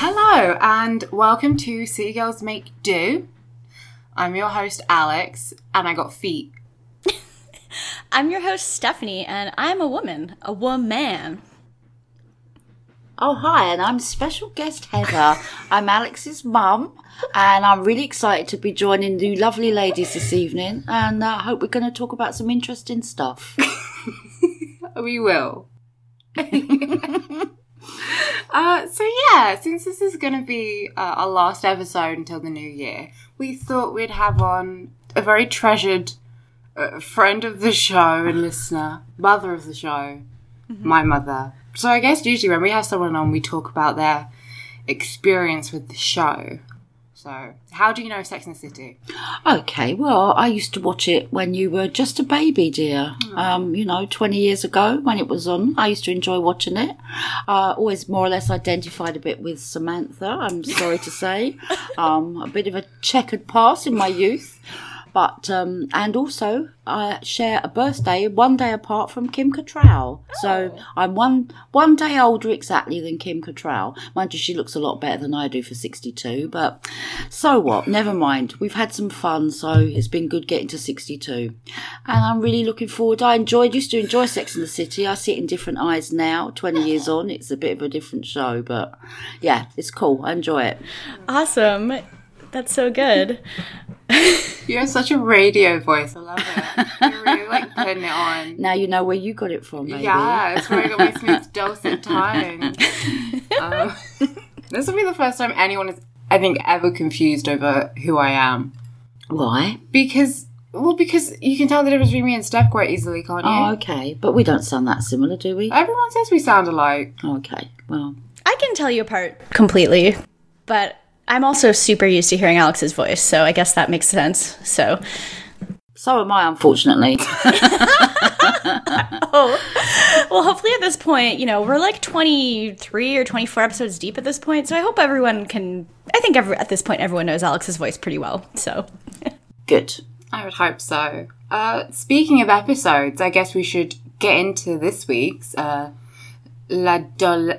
Hello, and welcome to City Girls Make Do. I'm your host, Alex, and I got feet. I'm your host, Stephanie, and I'm a woman, a woman. Oh, hi, and I'm special guest Heather. I'm Alex's mum, and I'm really excited to be joining the lovely ladies this evening, and I hope we're going to talk about some interesting stuff. We will. Uh, so, yeah, since this is going to be uh, our last episode until the new year, we thought we'd have on a very treasured uh, friend of the show and listener, mother of the show, my mother. So, I guess usually when we have someone on, we talk about their experience with the show. So, how do you know Sex and the City? Okay, well, I used to watch it when you were just a baby, dear. Um, you know, 20 years ago when it was on, I used to enjoy watching it. Uh, always more or less identified a bit with Samantha, I'm sorry to say. Um, a bit of a checkered past in my youth. But, um, and also, I share a birthday one day apart from Kim Cattrall. So I'm one, one day older exactly than Kim Cattrall. Mind you, she looks a lot better than I do for 62, but so what? Never mind. We've had some fun, so it's been good getting to 62. And I'm really looking forward. I enjoyed, used to enjoy Sex in the City. I see it in different eyes now, 20 years on. It's a bit of a different show, but yeah, it's cool. I enjoy it. Awesome. That's so good. You have such a radio voice. I love it. You're really like putting it on. Now you know where you got it from, baby. Yeah, it's where I got my smooth dulcet tone. Um, this will be the first time anyone is, I think, ever confused over who I am. Why? Because, well, because you can tell the difference between me and Steph quite easily, can't you? Oh, okay. But we don't sound that similar, do we? Everyone says we sound alike. Okay. Well, I can tell you apart completely, but I'm also super used to hearing Alex's voice, so I guess that makes sense. So, so am I, unfortunately. oh, well, hopefully at this point, you know, we're like 23 or 24 episodes deep at this point, so I hope everyone can. I think every, at this point, everyone knows Alex's voice pretty well. So, Good. I would hope so. Uh, speaking of episodes, I guess we should get into this week's uh, La Dol-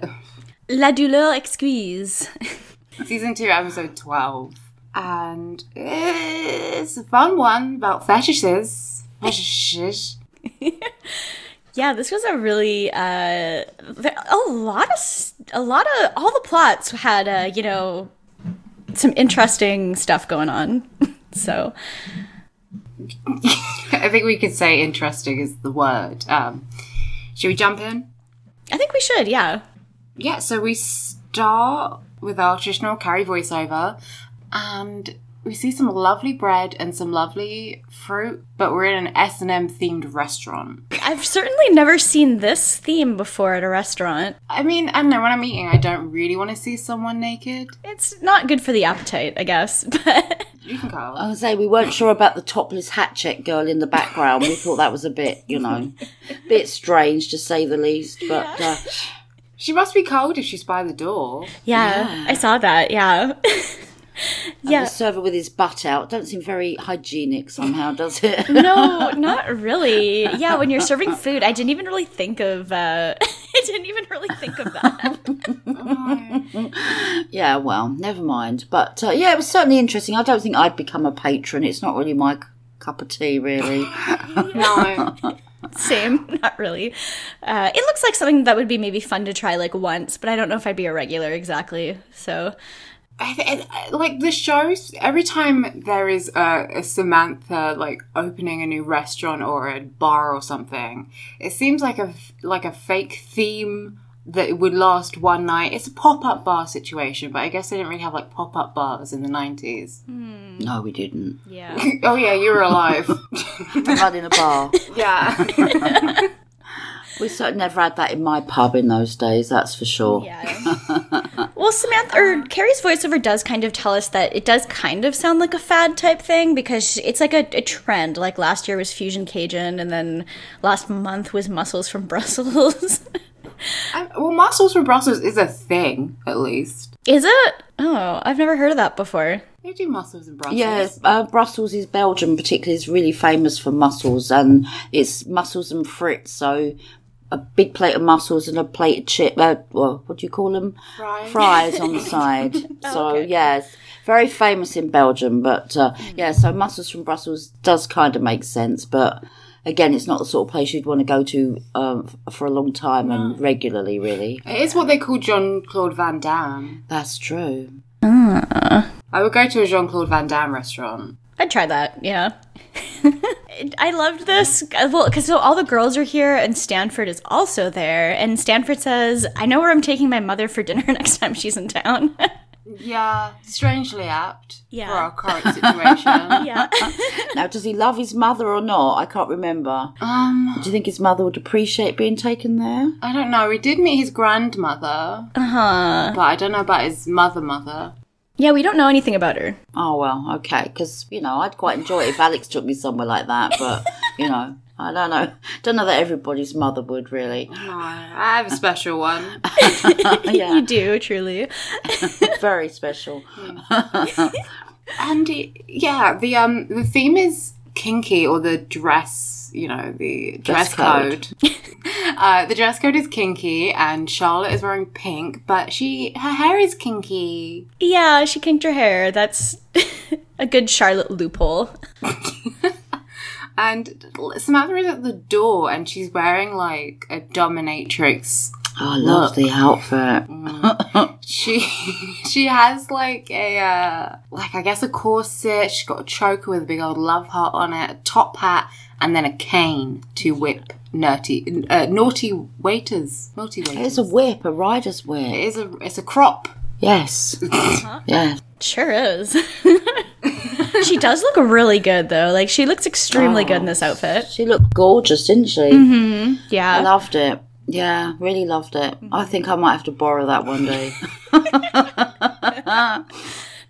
La douleur exquise. Season two, episode twelve, and it's a fun one about fetishes. Fetishes. Yeah, this was a really uh, a lot of a lot of all the plots had uh, you know some interesting stuff going on. so I think we could say interesting is the word. Um, should we jump in? I think we should. Yeah. Yeah, so we start with our traditional Carrie voiceover, and we see some lovely bread and some lovely fruit, but we're in an S and M themed restaurant. I've certainly never seen this theme before at a restaurant. I mean, I don't know. When I'm eating, I don't really want to see someone naked. It's not good for the appetite, I guess. But You can go. I was say we weren't sure about the topless hatchet girl in the background. We thought that was a bit, you know, bit strange to say the least. But uh, She must be cold if she's by the door. yeah, I saw that. Yeah. yeah. the server with his butt out don't seem very hygienic somehow, does it? no, not really. Yeah, when you're serving food, I didn't even really think of. Uh, I didn't even really think of that. yeah, well, never mind. But uh, yeah, it was certainly interesting. I don't think I'd become a patron. It's not really my cup of tea, really. No. Same, not really. Uh, it looks like something that would be maybe fun to try like once, but I don't know if I'd be a regular exactly. So I I- like the shows every time there is a, a Samantha like opening a new restaurant or a bar or something, it seems like a like a fake theme that would last one night. It's a pop up bar situation, but I guess they didn't really have like pop up bars in the nineties. Hmm. no, we didn't. yeah. oh yeah, you were alive. Not in a bar. yeah. We certainly never had that in my pub in those days. That's for sure. Yeah. Well, Samantha or Carrie's voiceover does kind of tell us that it does kind of sound like a fad type thing because it's like a, a trend. Like last year was Fusion Cajun, and then last month was Mussels from Brussels. Um, well, mussels from Brussels is a thing, at least. Is it? Oh, I've never heard of that before. They do mussels in Brussels. Yeah, uh, Brussels is Belgium, particularly is really famous for mussels, and it's mussels and frites. So a big plate of mussels and a plate of chip. Uh, well, what do you call them? Fries. Fries on the side. so yes, very famous in Belgium. But uh, yeah, so mussels from Brussels does kind of make sense, but. Again, it's not the sort of place you'd want to go to um, for a long time and regularly, really. It is what they call Jean Claude Van Damme. That's true. I would go to a Jean Claude Van Damme restaurant. I'd try that. Yeah. I loved this. uh, Well, because so all the girls are here, and Stanford is also there. And Stanford says, "I know where I'm taking my mother for dinner next time she's in town." Yeah, strangely apt Yeah. for our current situation. yeah. Now, does he love his mother or not? I can't remember. Um, Do you think his mother would appreciate being taken there? I don't know. We did meet his grandmother, Uh huh. but I don't know about his mother mother. Yeah, we don't know anything about her. Oh well, okay. Because you know, I'd quite enjoy it if Alex took me somewhere like that. But you know, I don't know. Don't know that everybody's mother would really. No, I have a special one. yeah, You do, truly. very special. And it- yeah, the um the theme is kinky or the dress, you know, the dress, Dress code. code. uh, the dress code is kinky, and Charlotte is wearing pink, but she her hair is kinky. Yeah, she kinked her hair. That's a good Charlotte loophole. And Samantha is at the door, and she's wearing like a dominatrix. Oh, I love the outfit. She she has like a uh, like I guess a corset. She's got a choker with a big old love heart on it, a top hat, and then a cane to whip naughty uh, naughty waiters. Naughty waiters. It's a whip, a rider's whip. is a it's a crop. Yes. Yeah. Sure is. she does look really good though. Like she looks extremely good in this outfit. She looked gorgeous, didn't she? I Yeah. loved it. Yeah, really loved it. I think I might have to borrow that one day.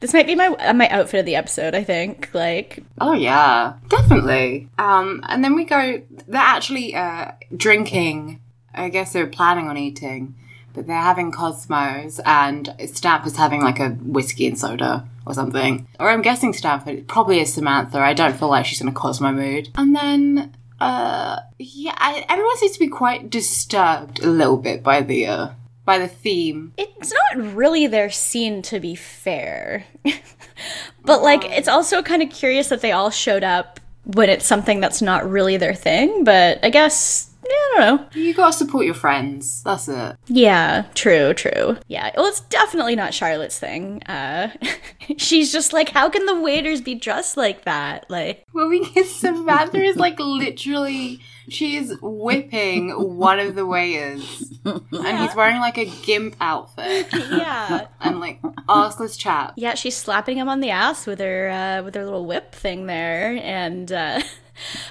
This might be my uh, my outfit of the episode, I think. Like Oh yeah, definitely. Um, and then we go. They're actually uh, drinking. I guess they're planning on eating, but they're having Cosmos, and Stanford's having like a whiskey and soda or something. Or I'm guessing Stanford it probably is Samantha. I don't feel like she's going to cause my mood. And then, uh, yeah, I, everyone seems to be quite disturbed a little bit by the uh, by the theme. it's not really their scene to be fair. but like it's also kind of curious that they all showed up when it's something that's not really their thing, but I guess yeah, I don't know. You gotta support your friends. That's it. Yeah, true, true. Yeah, well, it's definitely not Charlotte's thing. Uh, she's just like, how can the waiters be dressed like that? Like, Well, because Samantha is like literally, she's whipping one of the waiters, and he's wearing like a gimp outfit yeah, and like arseless chap. yeah, she's slapping him on the ass with her uh, with her little whip thing there, and uh,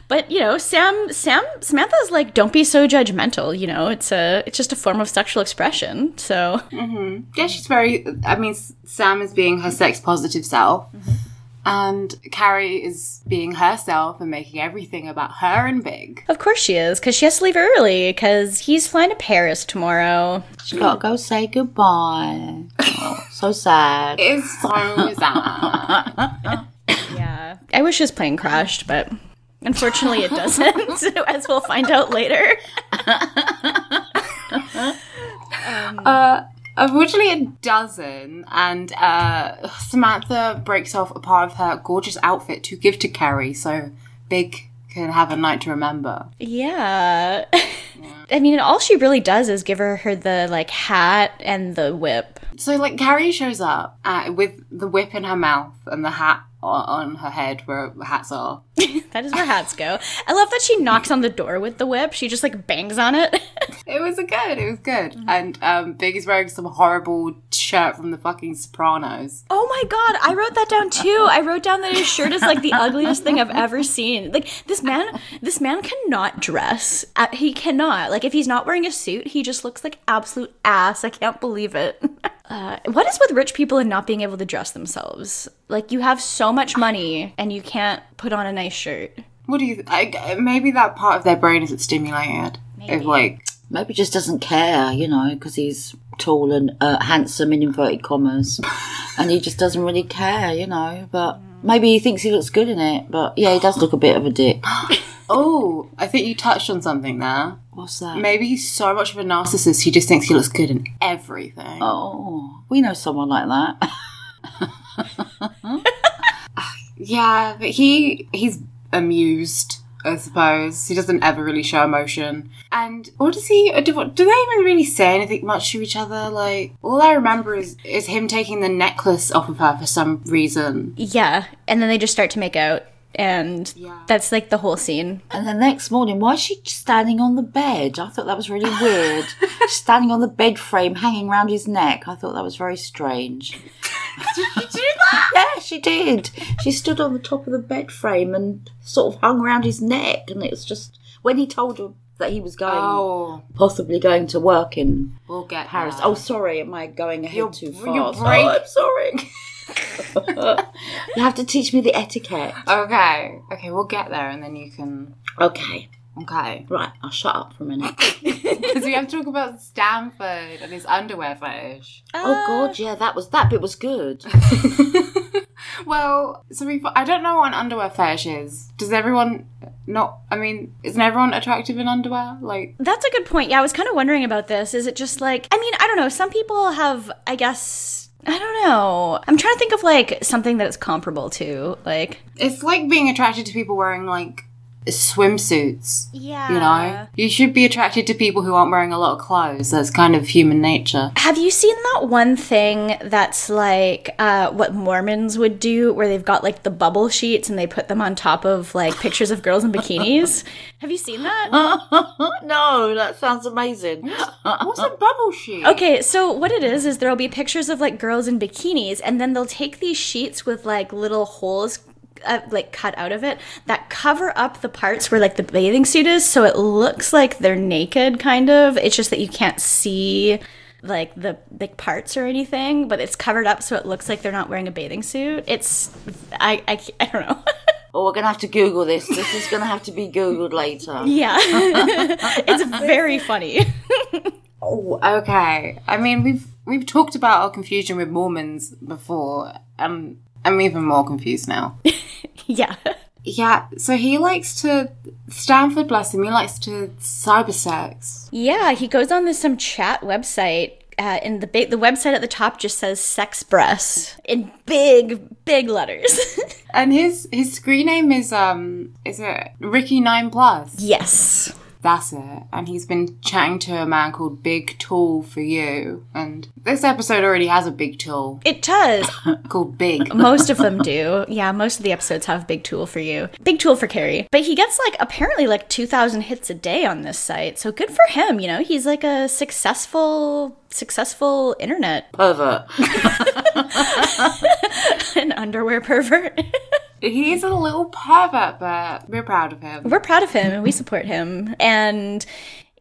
but you know, Sam, Sam, Samantha's like, don't be so judgmental. You know, it's a it's just a form of sexual expression. So mm-hmm. Yeah, she's very. I mean, Sam is being her sex positive self, mm-hmm. and Carrie is being herself and making everything about her and Big. of course she is, because she has to leave early because he's flying to Paris tomorrow. She gotta go say goodbye. Oh, so sad. It's so sad. Yeah. I wish his plane crashed, but unfortunately it doesn't, as we'll find out later. Uh, Unfortunately, it doesn't, and uh, Samantha breaks off a part of her gorgeous outfit to give to Carrie so Big can have a night to remember. Yeah. I mean, all she really does is give her, her the like hat and the whip. So, like, Carrie shows up uh, with the whip in her mouth and the hat on, her head where hats are. That is where hats go. I love that she knocks on the door with the whip. She just like bangs on it. It was a good. It was good. And um, Big is wearing some horrible shirt from the fucking Sopranos. Oh my god, I wrote that down too. I wrote down that his shirt is like the ugliest thing I've ever seen. Like this man, this man cannot dress. He cannot. Like if he's not wearing a suit, he just looks like absolute ass. I can't believe it. Uh, what is with rich people and not being able to dress themselves? Like you have so much money and you can't put on a nice shirt. What do you? I, maybe that part of their brain isn't stimulated. If like, Maybe just doesn't care, you know, because he's tall and uh, handsome in inverted commas, and he just doesn't really care, you know. But maybe he thinks he looks good in it. But yeah, he does look a bit of a dick. oh, I think you touched on something there. What's that? Maybe he's so much of a narcissist, he just thinks he looks good in everything. Oh, we know someone like that. Yeah, but he he's amused. I suppose he doesn't ever really show emotion. And what does he? Do, do they even really say anything much to each other? Like all I remember is is him taking the necklace off of her for some reason. Yeah, and then they just start to make out, and Yeah. that's like the whole scene. and the next morning, why is she standing on the bed? I thought that was really weird. standing on the bed frame, hanging round his neck. I thought that was very strange. Did you do that? Yeah, she did. She stood on the top of the bed frame and sort of hung around his neck, and it was just when he told her that he was going, Oh, possibly going to work in we'll get Paris. there. Oh, sorry, am I going ahead You're- too you're fast? Oh, I'm sorry. you have to teach me the etiquette. Okay, okay, we'll get there, and then you can. Okay, Okay, right. I'll shut up for a minute. because we have to talk about Stanford and his underwear fetish. oh God, yeah, that was that bit was good. Well, so we. I don't know what an underwear fetish is. Does everyone not? I mean, isn't everyone attractive in underwear? Like, That's a good point. Yeah, I was kind of wondering about this. Is it just like, I mean, I don't know. Some people have, I guess, I don't know. I'm trying to think of like something that it's comparable to. Like, it's like being attracted to people wearing like swimsuits. yeah. You know, you should be attracted to people who aren't wearing a lot of clothes. That's kind of human nature. Have you seen that one thing that's like uh, what Mormons would do, where they've got like the bubble sheets and they put them on top of like pictures of girls in bikinis? Have you seen that? no, that sounds amazing. What's a bubble sheet? Okay, so what it is is there'll be pictures of like girls in bikinis, and then they'll take these sheets with like little holes. Uh, like cut out of it that cover up the parts where like the bathing suit is so it looks like they're naked kind of it's just that you can't see like the like parts or anything but it's covered up so it looks like they're not wearing a bathing suit it's i i, I don't know Oh, we're gonna have to Google this. This is gonna have to be Googled later. yeah it's very funny Oh, okay. I mean, we've we've talked about our confusion with Mormons before. Um, I'm even more confused now. yeah Yeah, so he likes to Stanford, bless him. He likes to cyber sex. Yeah, he goes on this some chat website. Uh, and the big, the website at the top just says "sex breasts" in big, big letters. And his his screen name is um is it Ricky Nine Plus? yes, That's it. And he's been chatting to a man called Big Tool for You. And this episode already has a big tool it does. called Big. most of them do. Yeah, most of the episodes have "big tool for you," "big tool for Carrie." But he gets like apparently like two thousand hits a day on this site, so good for him. You know, he's like a successful, successful internet Pervert. an underwear pervert. He's a little pervert, but we're proud of him. we're proud of him and we support him and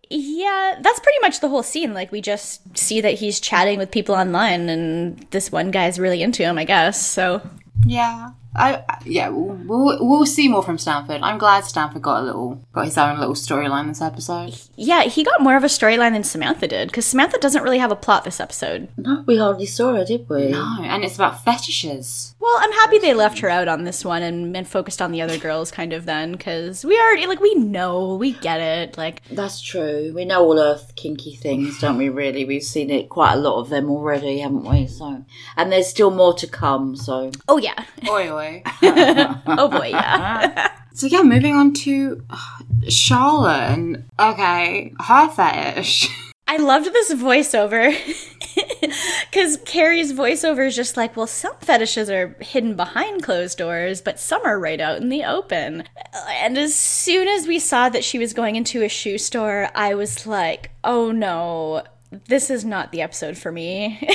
yeah that's pretty much the whole scene like we just see that he's chatting with people online and this one guy's really into him i guess so Yeah. I, I- yeah, we'll, we'll we'll see more from Stanford. I'm glad Stanford got a little got his own little storyline this episode. yeah he got more of a storyline than samantha did because samantha doesn't really have a plot this episode No, we hardly saw her, did we? Oh, and it's about fetishes. well i'm happy they left her out on this one and, and focused on the other girls kind of then because we already like we know we get it like That's true. We know all Earth kinky things, don't we? Really, we've seen it quite a lot of them already, haven't we? So, and there's still more to come. So, oh yeah Oi oi. oh boy yeah so yeah, moving on to uh, Charlotte and okay, her fetish. I loved this voiceover. Because Carrie's voiceover is just like, well, some fetishes are hidden behind closed doors, but some are right out in the open. And as soon as we saw that she was going into a shoe store, I was like, oh no, this is not the episode for me.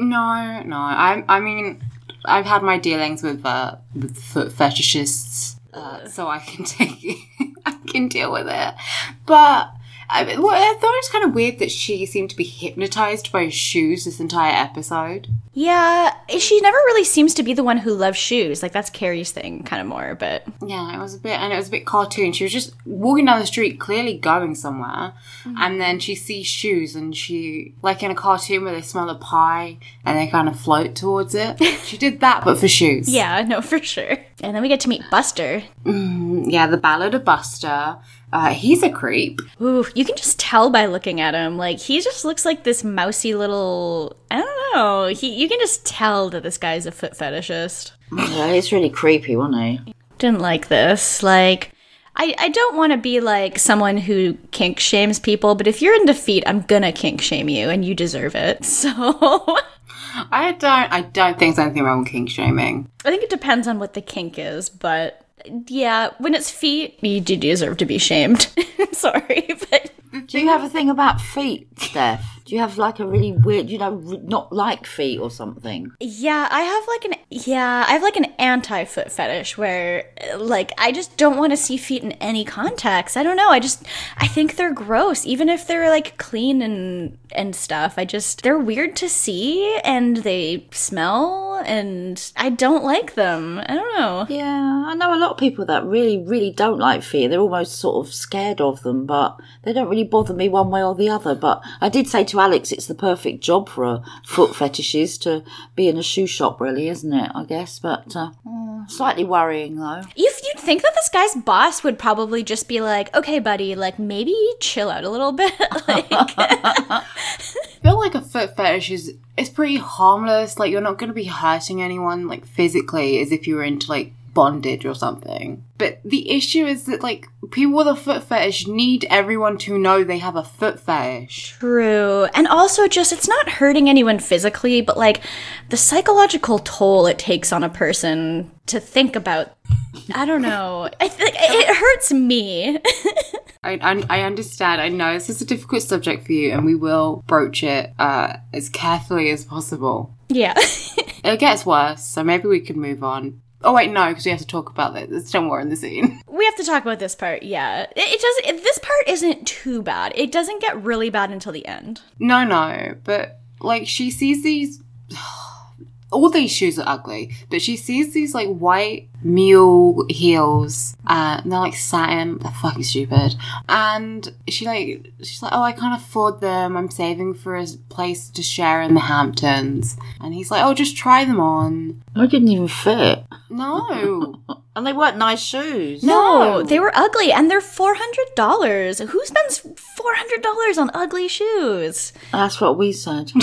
No, no. I, I mean, I've had my dealings with uh, with foot fetishists, uh, so I can take. I can deal with it. But I, mean, well, I thought it was kind of weird that she seemed to be hypnotized by shoes this entire episode. yeah, she never really seems to be the one who loves shoes. Like, that's Carrie's thing, kind of more, but Yeah, it was a bit, and it was a bit cartoon. She was just walking down the street, clearly going somewhere, mm-hmm. and then she sees shoes, and she, like in a cartoon where they smell a pie and they kind of float towards it. she did that, but for shoes. yeah, no, for sure. And then we get to meet Buster. Mm-hmm. Yeah, the Ballad of Buster. Uh, he's a creep. Ooh, you can just tell by looking at him. Like he just looks like this mousy little. I don't know. He, you can just tell that this guy's a foot fetishist. Yeah, he's really creepy, wasn't he? Didn't like this. Like, I I don't want to be like someone who kink shames people, but if you're in defeat, I'm gonna kink shame you, and you deserve it. So I don't. I don't think there's anything wrong with kink shaming. I think it depends on what the kink is, but. Yeah, when it's feet, you do deserve to be shamed. Sorry, but Do you have a thing about feet, Steph? Do you have like a really weird, you know, not like feet or something? Yeah, I have like an yeah, I have like an anti foot fetish where like I just don't want to see feet in any context. I don't know. I just I think they're gross even if they're like clean and and stuff. I just they're weird to see and they smell and I don't like them. I don't know. Yeah, I know a lot of people that really, really don't like feet. They're almost sort of scared of them, but they don't really bother me one way or the other. But I did say to Alex, it's the perfect job for a foot fetishist to be in a shoe shop, really, isn't it? I guess, but uh, mm, slightly worrying though. If you'd think that this guy's boss would probably just be like, "Okay, buddy, like maybe chill out a little bit." like I feel like a foot fetish is it's pretty harmless. Like you're not going to be hurting anyone like physically as if you were into like bondage or something. But the issue is that like people with a foot fetish need everyone to know they have a foot fetish. True. And also just it's not hurting anyone physically, but like the psychological toll it takes on a person to think about I don't know. I think it hurts me. I, I, I understand. I know this is a difficult subject for you, and we will broach it uh, as carefully as possible. yeah. It gets worse, so maybe we could move on. Oh wait, no, because we have to talk about this. There's still more in the scene. we have to talk about this part. Yeah. It, it doesn't it, this part isn't too bad. It doesn't get really bad until the end. No, no, but like she sees these. All these shoes are ugly, but she sees these like white mule heels, uh, and they're like satin. They're fucking stupid. And she like, she's like, oh, I can't afford them. I'm saving for a place to share in the Hamptons. And he's like, oh, just try them on. I didn't even fit, No, and they weren't nice shoes. No, they were ugly and they're $400. Who spends $400 on ugly shoes? That's what we said.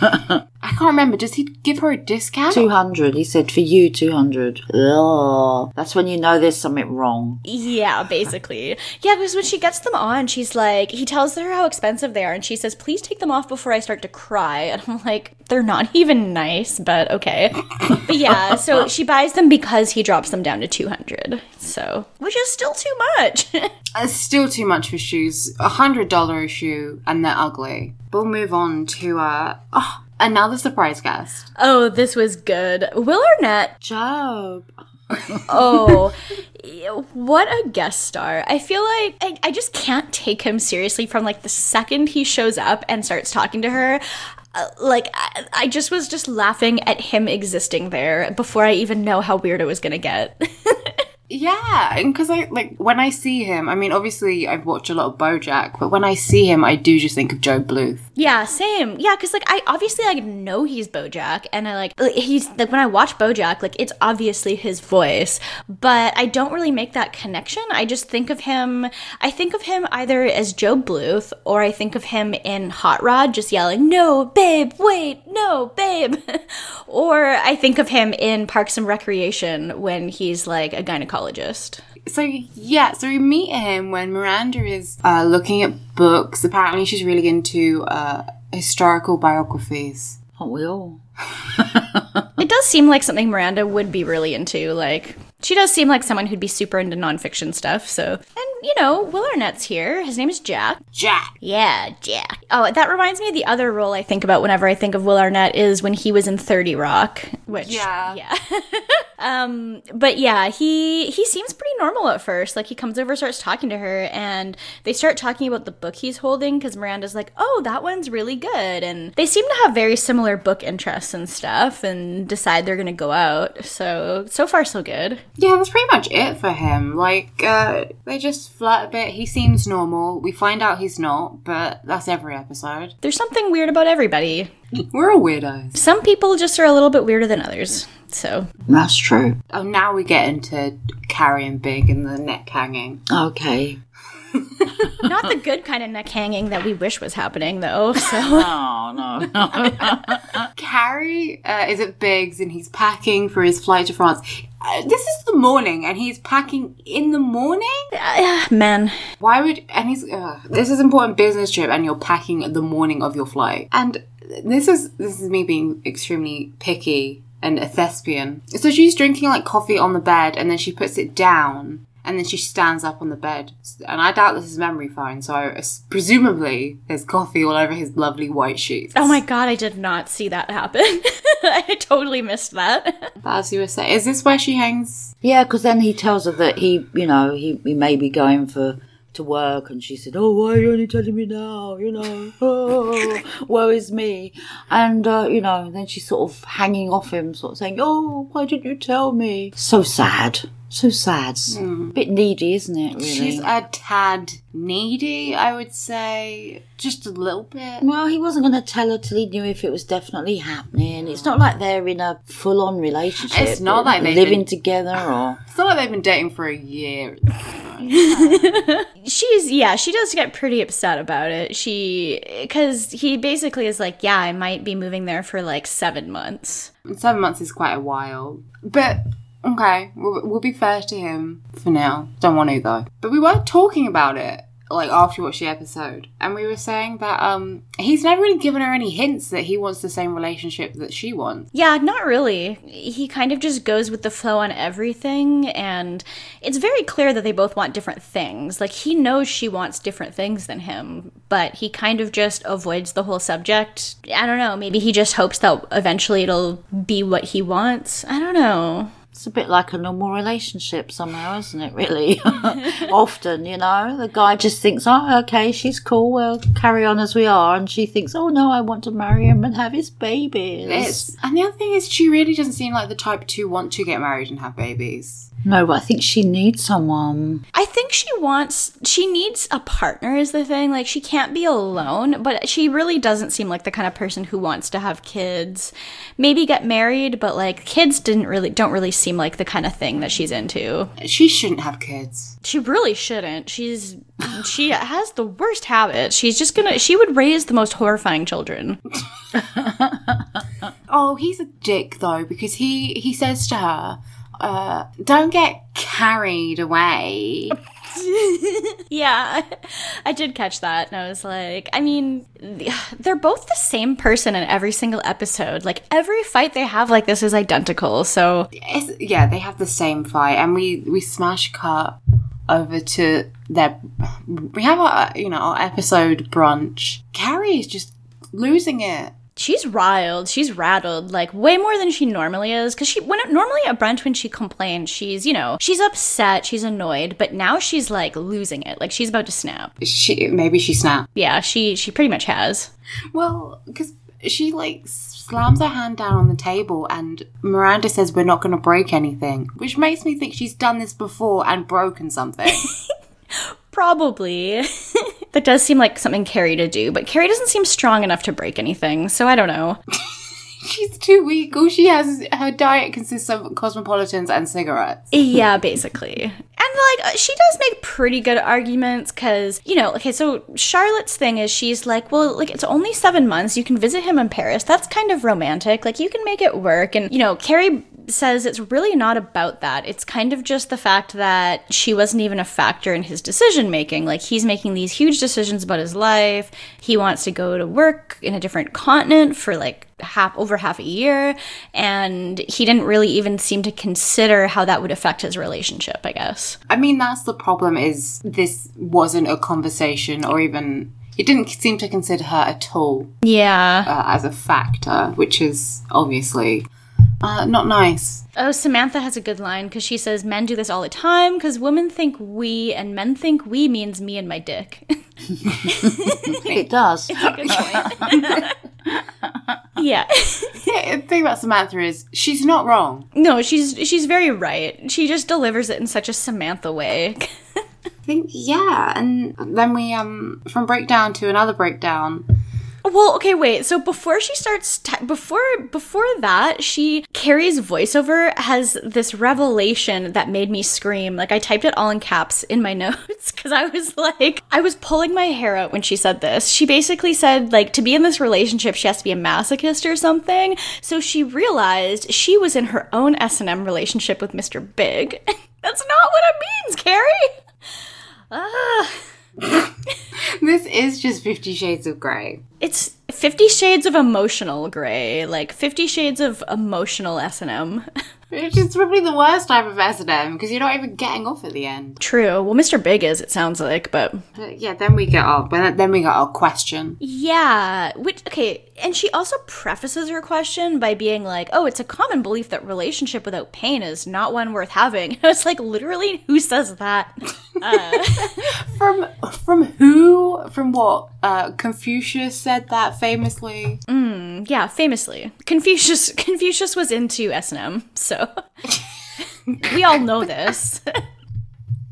I can't remember. Does he give her a discount? Two hundred. He said for you two hundred. Oh, that's when you know there's something wrong. Yeah, basically. Yeah, because when she gets them on, she's like, he tells her how expensive they are, and she says, please take them off before I start to cry. And I'm like, they're not even nice, but okay. but yeah, so she buys them because he drops them down to 200. So, which is still too much. It's still too much for shoes. A hundred dollar a shoe, and they're ugly. We'll move on to uh oh, another surprise guest. oh, this was good. Will Arnett Gob. Oh, what a guest star. I feel like I, I just can't take him seriously from like the second he shows up and starts talking to her. Uh, like, I, I just was just laughing at him existing there before I even know how weird it was gonna get. Yeah, and because I like when I see him. I mean, obviously I've watched a lot of BoJack, but when I see him, I do just think of Gob Bluth. Yeah, same. Yeah, because like I obviously like know he's BoJack, and I like he's like when I watch BoJack, like it's obviously his voice, but I don't really make that connection. I just think of him. I think of him either as Gob Bluth or I think of him in Hot Rod, just yelling, "No, babe, wait, no, babe," or I think of him in Parks and Recreation when he's like a gynecologist. So yeah, so we meet him when Miranda is uh, looking at books. Apparently, she's really into uh, historical biographies. Aren't we all? It does seem like something Miranda would be really into. Like, she does seem like someone who'd be super into nonfiction stuff. So, and you know, Will Arnett's here. His name is Jack. Jack. Yeah, Jack. Oh, that reminds me of the other role I think about whenever I think of Will Arnett is when he was in 30 Rock, which Yeah. yeah. um, but yeah, he he seems pretty normal at first. Like he comes over, starts talking to her, and they start talking about the book he's holding because Miranda's like, "Oh, that one's really good," and they seem to have very similar book interests and stuff, and decide they're gonna go out. So so far so good. Yeah, that's pretty much it for him. Like, uh, they just flirt a bit. He seems normal. We find out he's not, but that's every episode. There's something weird about everybody. We're all weirdos. Some people just are a little bit weirder than others. So That's true. Oh, now we get into carrying big and the neck hanging. Okay. not the good kind of neck hanging that we wish was happening, though. So. Oh no, no. Carrie uh, is at Big's and he's packing for his flight to France. Uh, this is the morning and he's packing in the morning? Man, Why would and he's uh, this is important business trip and you're packing the morning of your flight. And this is this is me being extremely picky and a thespian. So she's drinking like coffee on the bed and then she puts it down and then she stands up on the bed. And I doubt this is memory foam, so I, presumably there's coffee all over his lovely white sheets. oh my god, I did not see that happen. I totally missed that. As you were saying, is this where she hangs? Yeah, because then he tells her that he, you know, he, he may be going for to work, and she said, "Oh, why are you only telling me now? You know, oh, woe is me." And uh, you know, then she's sort of hanging off him, sort of saying, "Oh, why didn't you tell me?" So sad, so sad. A bit needy, isn't it? Really. She's a tad needy, I would say. Just a little bit. well, he wasn't going to tell her till he knew if it was definitely happening. It's not like they're in a full-on relationship. It's not like they've living been- together or. It's not like they've been dating for a year. She's, yeah, she does get pretty upset about it. She, because he basically is like, yeah, I might be moving there for like seven months. Seven months is quite a while. But, okay, we'll, we'll be fair to him for now. Don't want to, though. But we were talking about it, like, after we watched the episode. And we were saying that, um, he's never really given her any hints that he wants the same relationship that she wants. Yeah, not really. He kind of just goes with the flow on everything, and it's very clear that they both want different things. Like, he knows she wants different things than him, but he kind of just avoids the whole subject. I don't know, maybe he just hopes that eventually it'll be what he wants. I don't know. It's a bit like a normal relationship somehow, isn't it, really? Often, you know, the guy just thinks, oh, okay, she's cool, we'll carry on as we are. And she thinks, oh, no, I want to marry him and have his babies. It's, and the other thing is, she really doesn't seem like the type to want to get married and have babies. No, but I think she needs someone. I think she wants, she needs a partner, is the thing. Like, she can't be alone, but she really doesn't seem like the kind of person who wants to have kids. Maybe get married, but like, kids didn't really, don't really seem like the kind of thing that she's into. She shouldn't have kids. She really shouldn't. She's, she has the worst habits. She's just gonna, she would raise the most horrifying children. Oh, he's a dick though because he he says to her, uh, "Don't get carried away." Yeah, I did catch that, and I was like, I mean, they're both the same person in every single episode. Like every fight they have like this is identical. So It's, yeah, they have the same fight, and we we smash cut over to their. We have our you know our episode brunch. Carrie is just losing it. She's riled, she's rattled, like way more than she normally is. Because she when normally at brunch when she complains, she's you know she's upset, she's annoyed, but now she's like losing it, like she's about to snap. She maybe she snapped. Yeah, she she pretty much has. Well, because she like slams her hand down on the table, and Miranda says we're not going to break anything, which makes me think she's done this before and broken something. Probably. that does seem like something Carrie to do, but Carrie doesn't seem strong enough to break anything, so I don't know. She's too weak. All she has, her diet consists of cosmopolitans and cigarettes. Yeah, basically. And like uh, she does make pretty good arguments cuz you know, okay, so Charlotte's thing is she's like, well, like it's only 7 months, you can visit him in Paris. That's kind of romantic. Like you can make it work and you know, Carrie says it's really not about that. It's kind of just the fact that she wasn't even a factor in his decision making. Like he's making these huge decisions about his life. He wants to go to work in a different continent for like half over half a year and he didn't really even seem to consider how that would affect his relationship, I guess. I mean, that's the problem is this wasn't a conversation or even he didn't seem to consider her at all Yeah. uh, as a factor, which is obviously uh, not nice. Oh, Samantha has a good line because she says men do this all the time because women think we and men think we means me and my dick. It does. good point. yeah. Yeah, the thing about Samantha is she's not wrong. No, she's she's very right. She just delivers it in such a Samantha way. I think yeah, and then we um from breakdown to another breakdown. Well, okay, wait. So before she starts before before that, she Carrie's voiceover has this revelation that made me scream. Like I typed it all in caps in my notes cuz I was like I was pulling my hair out when she said this. She basically said like to be in this relationship she has to be a masochist or something. So she realized she was in her own S&M relationship with Mr. Big. That's not what it means, Carrie. Ah. This is just Fifty Shades of Grey. It's 50 shades of emotional gray, like 50 shades of emotional S&M. Which is probably the worst type of S and M because you're not even getting off at the end. True. Well, Mr. Big is, it sounds like, but yeah, then we get our then we got our question. yeah, which okay, and she also prefaces her question by being like, "Oh, it's a common belief that relationship without pain is not one worth having." It's like literally who says that? From from who? From what? Uh, Confucius said that famously. Yeah, famously. Confucius Confucius was into S&M, so we all know this.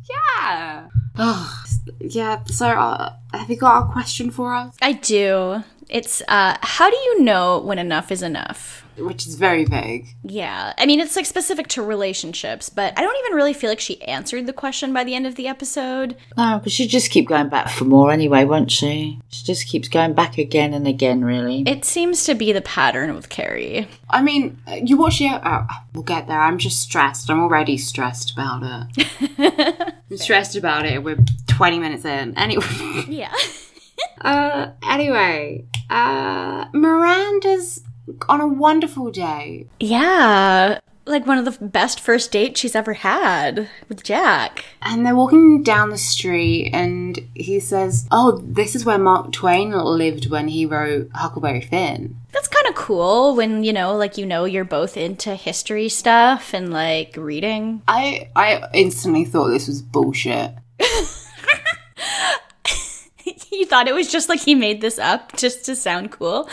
Yeah. Oh, yeah. So, uh, have you got a question for us? I do. It's uh how do you know when enough is enough? Which is very vague. Yeah. I mean, it's like specific to relationships, but I don't even really feel like she answered the question by the end of the episode. No, but she'll just keep going back for more anyway, won't she? She just keeps going back again and again, really. It seems to be the pattern with Carrie. I mean, you watch the. Uh, we'll get there. I'm just stressed. I'm already stressed about it. I'm stressed about it. We're 20 minutes in. Anyway. Yeah. Uh, anyway, uh, Miranda's on a wonderful day. yeah. Like one of the best first dates she's ever had with Jack. And they're walking down the street, and he says, Oh, this is where Mark Twain lived when he wrote Huckleberry Finn. That's kind of cool when, you know, like you know you're both into history stuff and like reading. I, I instantly thought this was bullshit. you thought it was just like he made this up just to sound cool.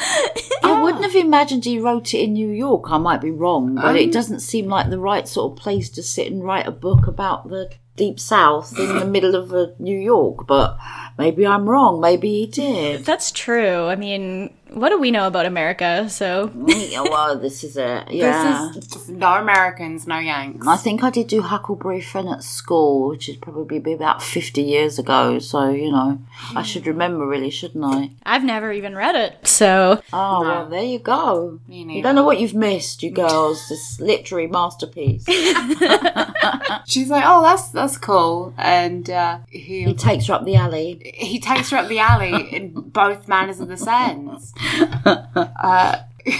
I wouldn't have imagined he wrote it in New York. I might be wrong, but it doesn't seem like the right sort of place to sit and write a book about the deep south in the middle of uh, New York. But maybe I'm wrong. Maybe he did. That's true. I mean, what do we know about America? So yeah, well, this is a yeah. This is no Americans, no Yanks. I think I did do Huckleberry Finn at school, which is probably be about 50 years ago. So, you know, I should remember really, shouldn't I? I've never even read it. So Oh, well, there you go. You don't know what you've missed, you girls. this literary masterpiece. She's like, Oh, that's that's cool. And uh, he, He takes her up the alley. He takes her up the alley in both manners of the sense. Uh,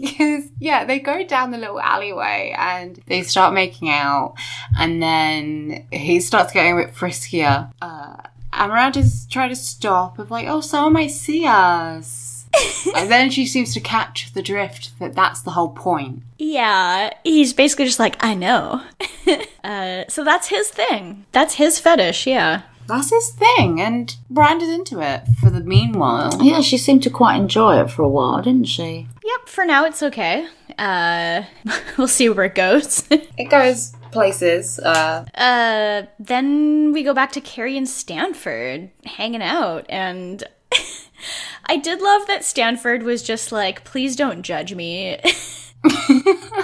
because yeah, they go down the little alleyway and they start making out, and then he starts getting a bit friskier. Uh, and Miranda's trying to stop of like, oh, someone might see us. and then she seems to catch the drift that that's the whole point. yeah, he's basically just like, I know. uh, so that's his thing. That's his fetish. Yeah. That's his thing, and Miranda's into it for the meanwhile. Yeah, she seemed to quite enjoy it for a while, didn't she? Yep. For now, it's okay. Uh, we'll see where it goes. It goes places. Uh, uh, then we go back to Carrie and Stanford hanging out, and I did love that Stanford was just like, "Please don't judge me."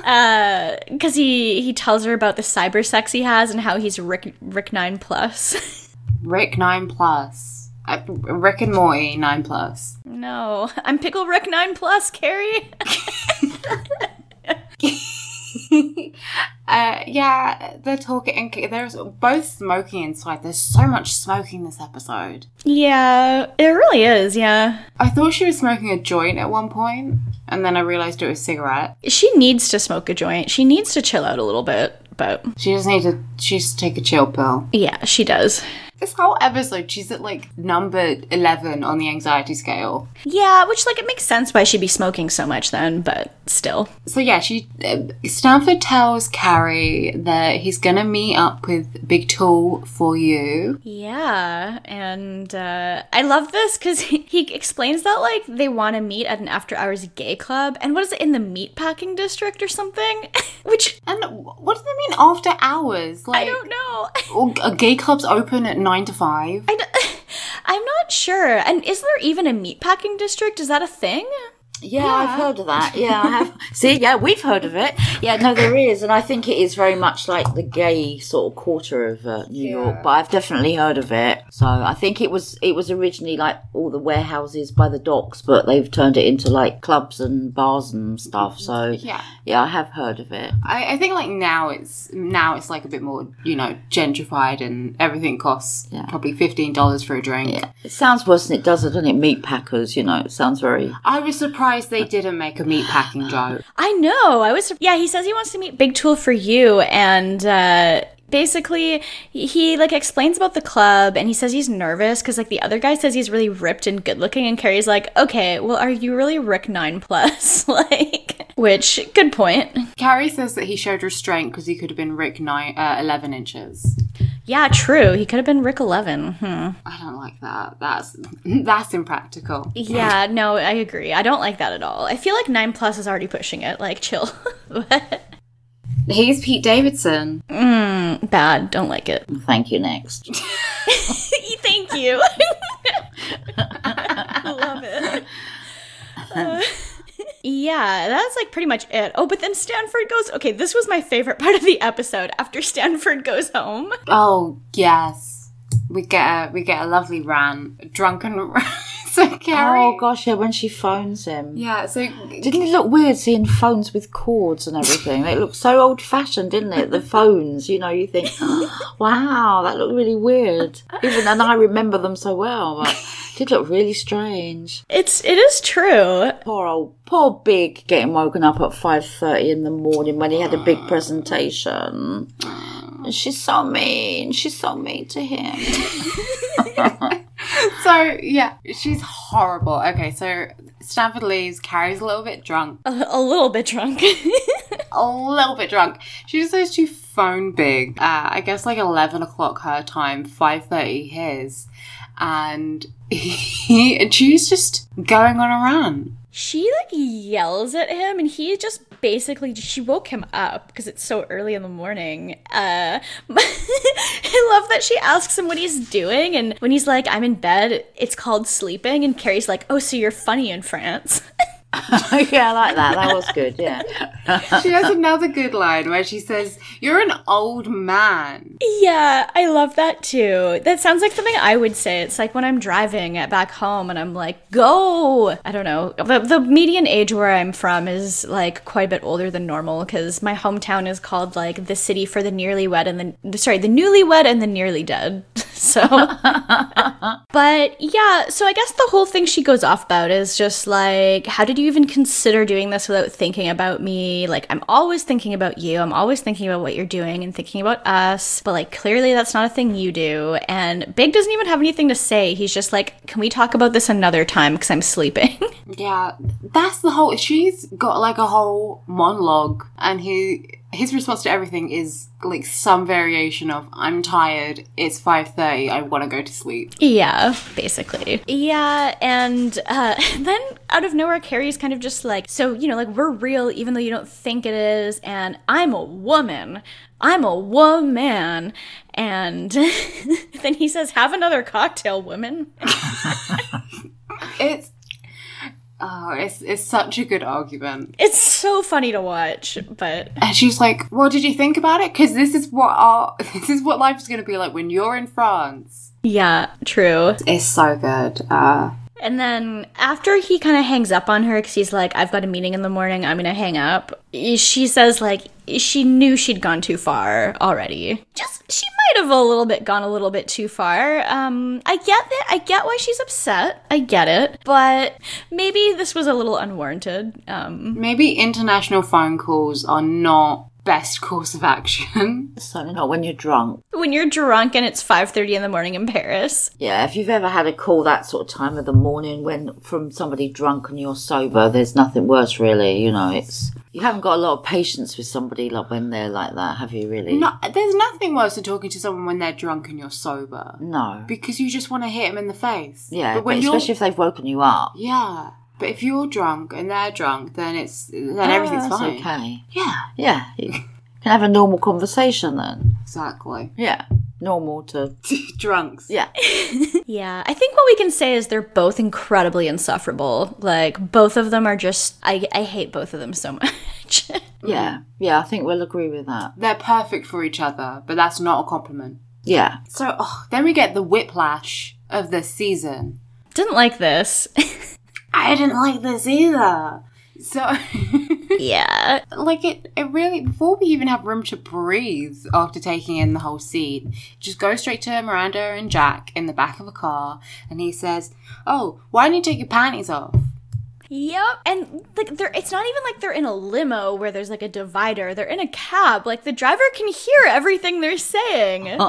uh, because he he tells her about the cyber sex he has and how he's Rick Rick nine plus. Rick nine plus. Uh, Rick and Morty nine plus. no, I'm Pickle Rick nine plus, Carrie. uh, yeah, they're talking. And there's both smoking inside. There's so much smoking this episode. Yeah, it really is. Yeah. I thought she was smoking a joint at one point, and then I realized it was cigarette. She needs to smoke a joint. She needs to chill out a little bit, but She just needs to. She just take a chill pill. yeah, she does. This whole episode, she's at like number eleven on the anxiety scale. Yeah, which like it makes sense why she'd be smoking so much then, but still. So yeah, she uh, Stanford tells Carrie that he's gonna meet up with Big Tool for you. Yeah, and uh, I love this because he, he explains that like they want to meet at an after hours gay club, and what is it in the meatpacking district or something? Which And what do they mean after hours? Like, I don't know. A gay club's open at nine to five. I d- I'm not sure. And is there even a meatpacking district? Is that a thing? Yeah, I've heard of that. Yeah, I have. See, yeah, we've heard of it. Yeah, no, there is, and I think it is very much like the gay sort of quarter of uh, New York. But I've definitely heard of it. So I think it was it was originally like all the warehouses by the docks, but they've turned it into like clubs and bars and stuff. So Yeah. yeah, I have heard of it. I, I think like now it's now it's like a bit more you know gentrified and everything costs Yeah. probably fifteen dollars for a drink. Yeah, it sounds worse than it does, doesn't it? Meat packers, you know, it sounds very. I was surprised they didn't make a meat packing joke. I know. I was. Yeah, he says he wants to meet Big Tool for you, and uh, basically he, like explains about the club, and he says he's nervous because like the other guy says he's really ripped and good looking, and Carrie's like, okay, well, are you really Rick Nine Plus? like, which good point. Carrie says that he showed restraint because he could have been Rick nine uh, eleven inches. Yeah, true. He could have been Rick Eleven. Hmm. I don't like that. That's that's impractical. Yeah, no, I agree. I don't like that at all. I feel like Nine Plus is already pushing it. Like, chill. He's Pete Davidson. Bad. Don't like it. Thank you. Next. Thank you. I Love it. Uh, yeah, that's like pretty much it. Oh, but then Stanford goes. Okay, this was my favorite part of the episode. After Stanford goes home, Oh yes, we get a we get a lovely rant, drunken rant. so Carrie. Oh gosh, yeah, when she phones him. Yeah. So Didn't it look weird seeing phones with cords and everything? It looked so old fashioned, didn't it? The phones, you know, you think, wow, that looked really weird. Even and I remember them so well, but did look really strange. it's it is true. Poor old, poor Big getting woken up at five thirty in the morning when he had a big presentation. And she's so mean. She's so mean to him. so yeah, she's horrible. Okay, so Stanford leaves. Carrie's a little bit drunk. A, a little bit drunk. a little bit drunk. She decides to phone Big. Uh, I guess like eleven o'clock her time, five thirty his, and he and she's just going on a run. she like yells at him, and he just basically she woke him up because it's so early in the morning. Uh, I love that she asks him what he's doing, and when he's like, "I'm in bed," it's called sleeping, and Carrie's like, "Oh, so you're funny in France." yeah, I like that. That was good. Yeah. She has another good line where she says, "You're an old man." Yeah, I love that too. That sounds like something I would say. It's like when I'm driving back home and I'm like, "Go!" I don't know. The, the median age where I'm from is like quite a bit older than normal because my hometown is called like the city for the nearly wed and the sorry, the newlywed and the nearly dead. So, but yeah, so I guess the whole thing she goes off about is just like, how did you even consider doing this without thinking about me? Like, I'm always thinking about you. I'm always thinking about what you're doing and thinking about us. But like, clearly that's not a thing you do. And Big doesn't even have anything to say. He's just like, can we talk about this another time? Because I'm sleeping. Yeah, that's the whole. She's got like a whole monologue, and he his response to everything is like some variation of "I'm tired. It's five thirty. I want to go to sleep." Yeah, basically. Yeah, and uh, then out of nowhere, Carrie's kind of just like, so, you know, like, we're real even though you don't think it is, and I'm a woman. I'm a woman. And then he says, have another cocktail, woman. It's oh, it's it's such a good argument. It's so funny to watch, but And she's like, "What did you think about it? Because this is what our this is what life is going to be like when you're in France." yeah, true. It's so good. Uh, And then after he kind of hangs up on her because he's like, I've got a meeting in the morning, I'm gonna hang up, she says, like, she knew she'd gone too far already. Just, she might have a little bit gone a little bit too far. Um, I get it. I get why she's upset. I get it. But maybe this was a little unwarranted. Um, Maybe international phone calls are not best course of action. Certainly not when you're drunk. when you're drunk and it's 5.30 in the morning in Paris. Yeah, if you've ever had a call that sort of time of the morning when from somebody drunk and you're sober, there's nothing worse really. You know, it's you haven't got a lot of patience with somebody like when they're like that, have you really? No, there's nothing worse than talking to someone when they're drunk and you're sober. No. Because you just want to hit them in the face. Yeah, but but when you're especially if they've woken you up. yeah, but if you're drunk and they're drunk, then it's then ah, everything's Oh, that's fine. okay. Yeah, Yeah, you can have a normal conversation then. exactly. Yeah, normal to Drunks. yeah. Yeah, I think what we can say is they're both incredibly insufferable. Like, both of them are just, I, I hate both of them so much. Yeah, yeah, I think we'll agree with that. They're perfect for each other, but that's not a compliment. Yeah. So oh, then we get the whiplash of the season. Didn't like this. I didn't like this either. So, yeah. like it, it really before we even have room to breathe after taking in the whole scene, just go straight to Miranda and Jack in the back of a car, and he says, "Oh, why don't you take your panties off?" Yep. And like they're it's not even like they're in a limo where there's like a divider. They're in a cab. Like the driver can hear everything they're saying.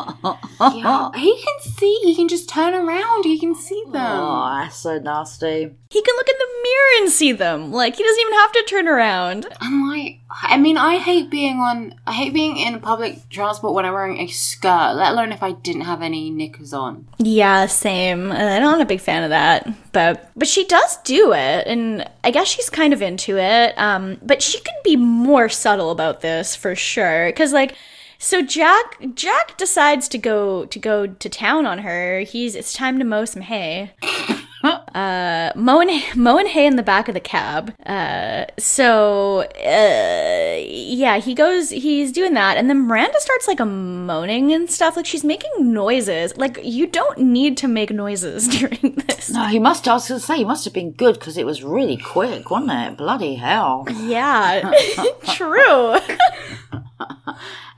Yeah, he can see. He can just turn around. He can see them. Oh, that's so nasty. He can look in the mirror and see them. Like he doesn't even have to turn around. I'm like, I mean, I hate being on. I hate being in public transport when I'm wearing a skirt, let alone if I didn't have any knickers on. Yeah, same. Uh, I'm not a big fan of that, but but she does do it, and I guess she's kind of into it. Um, but she could be more subtle about this for sure, because like. So Jack Jack decides to go to go to town on her. He's it's time to mow some hay. uh, mowing mowing hay in the back of the cab. Uh, so uh, yeah, he goes. He's doing that, and then Miranda starts like a moaning and stuff. Like she's making noises. Like you don't need to make noises during this. No, he must. I was going to say he must have been good because it was really quick, wasn't it? Bloody hell! Yeah, true.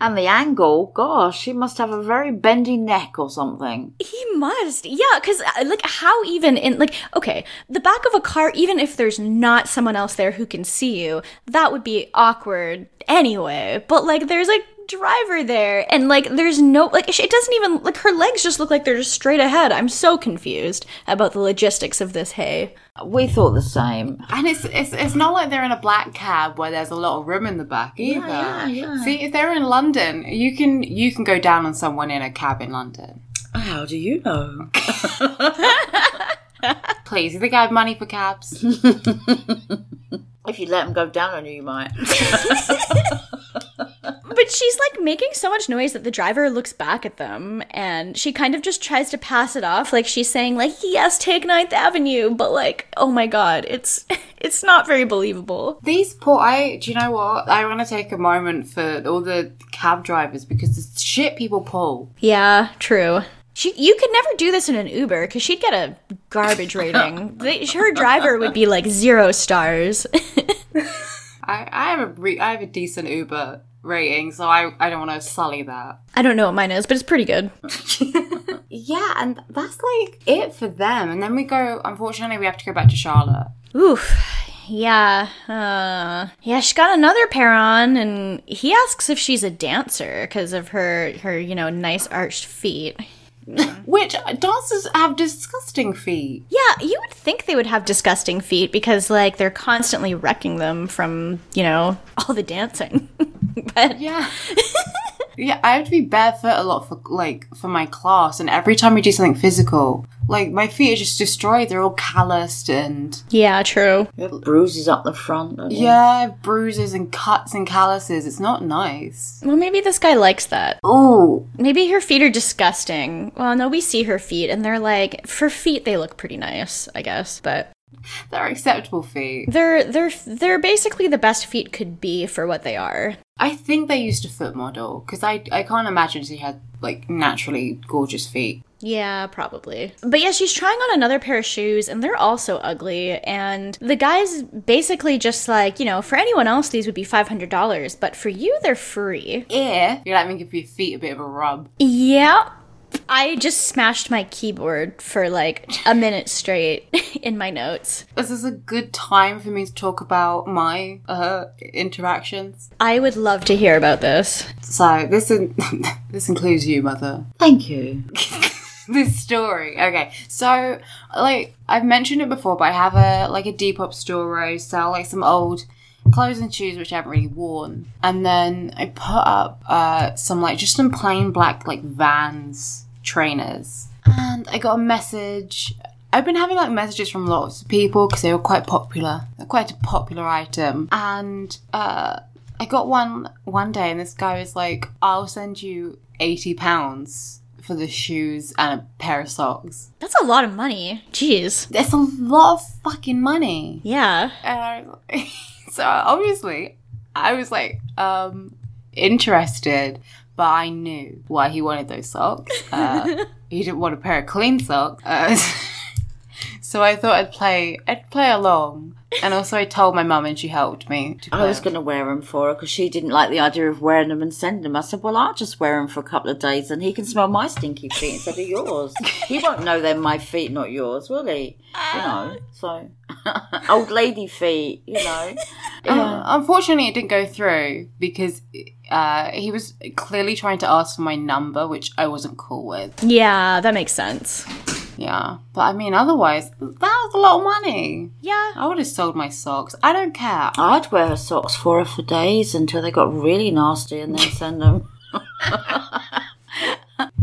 And the angle, gosh, he must have a very bendy neck or something. He must. Yeah, because, uh, like, how even in, like, okay, the back of a car, even if there's not someone else there who can see you, that would be awkward anyway. But, like, there's a driver there, and, like, there's no, like, it doesn't even, like, her legs just look like they're just straight ahead. I'm so confused about the logistics of this hay. We thought the same. And it's, it's it's not like they're in a black cab where there's a lot of room in the back either. yeah, yeah. See, if they're in London, you can you can go down on someone in a cab in London. How do you know? Please, you think I have money for cabs? if you let him go down on you, you might. But she's like making so much noise that the driver looks back at them and she kind of just tries to pass it off like she's saying like yes take Ninth Avenue but like oh my god it's it's not very believable. These poor I do you know what? I want to take a moment for all the cab drivers because the shit people pull. Yeah, true. She, you could never do this in an Uber because she'd get a garbage rating. They, her driver would be like zero stars. I, I have a re- I have a decent Uber rating, so I, I don't want to sully that. I don't know what mine is, but it's pretty good. Yeah, and that's like it for them. And then we go. Unfortunately, we have to go back to Charlotte. Oof. Yeah. Uh, yeah, she got another pair on, and he asks if she's a dancer because of her, her, you know, nice arched feet. Which dancers have disgusting feet. Yeah, you would think they would have disgusting feet because, like, they're constantly wrecking them from, you know, all the dancing. but Yeah. Yeah, I have to be barefoot a lot for like for my class, and every time we do something physical, like my feet are just destroyed. They're all calloused and yeah, true. You bruises up the front. yeah, I bruises and cuts and calluses. It's not nice. Well, maybe this guy likes that. Oh, Maybe her feet are disgusting. Well, no, we see her feet, and they're like, for feet, they look pretty nice, I guess. But they're acceptable feet. they're they're they're basically the best feet could be for what they are. I think they used a foot model because I I can't imagine she had like naturally gorgeous feet. Yeah, probably. But yeah, she's trying on another pair of shoes and they're also ugly. And the guy's basically just like, you know, for anyone else, these would be $500, but for you, they're free. Yeah. You let me give your feet a bit of a rub. Yeah. I just smashed my keyboard for like a minute straight in my notes. This is a good time for me to talk about my uh, interactions. I would love to hear about this. So this in- this includes you, mother. Thank you. this story. Okay, so like I've mentioned it before, but I have a like a Depop store where I sell like some old clothes and shoes which I haven't really worn, and then I put up uh, some like just some plain black like Vans trainers, and I got a message. I've been having like messages from lots of people because they were quite popular, They're quite a popular item, and uh, I got one one day, and this guy was like, "I'll send you eighty pounds." For the shoes and a pair of socks. That's a lot of money. Jeez. That's a lot of fucking money. Yeah. And I, so obviously, I was like, um, interested, but I knew why he wanted those socks. Uh, he didn't want a pair of clean socks. Uh, so I thought I'd play, I'd play along. And also, I told my mum, and she helped me. To I was going to wear them for her because she didn't like the idea of wearing them and sending them. I said, "Well, I'll just wear them for a couple of days, and he can smell my stinky feet instead of yours. he won't know they're my feet, not yours, will he? You know, so old lady feet, you know. Uh, unfortunately, it didn't go through because uh, he was clearly trying to ask for my number, which I wasn't cool with. Yeah, that makes sense. Yeah, but I mean, otherwise, that was a lot of money. Yeah. I would have sold my socks. I don't care. I'd wear her socks for her for days until they got really nasty, and then send them.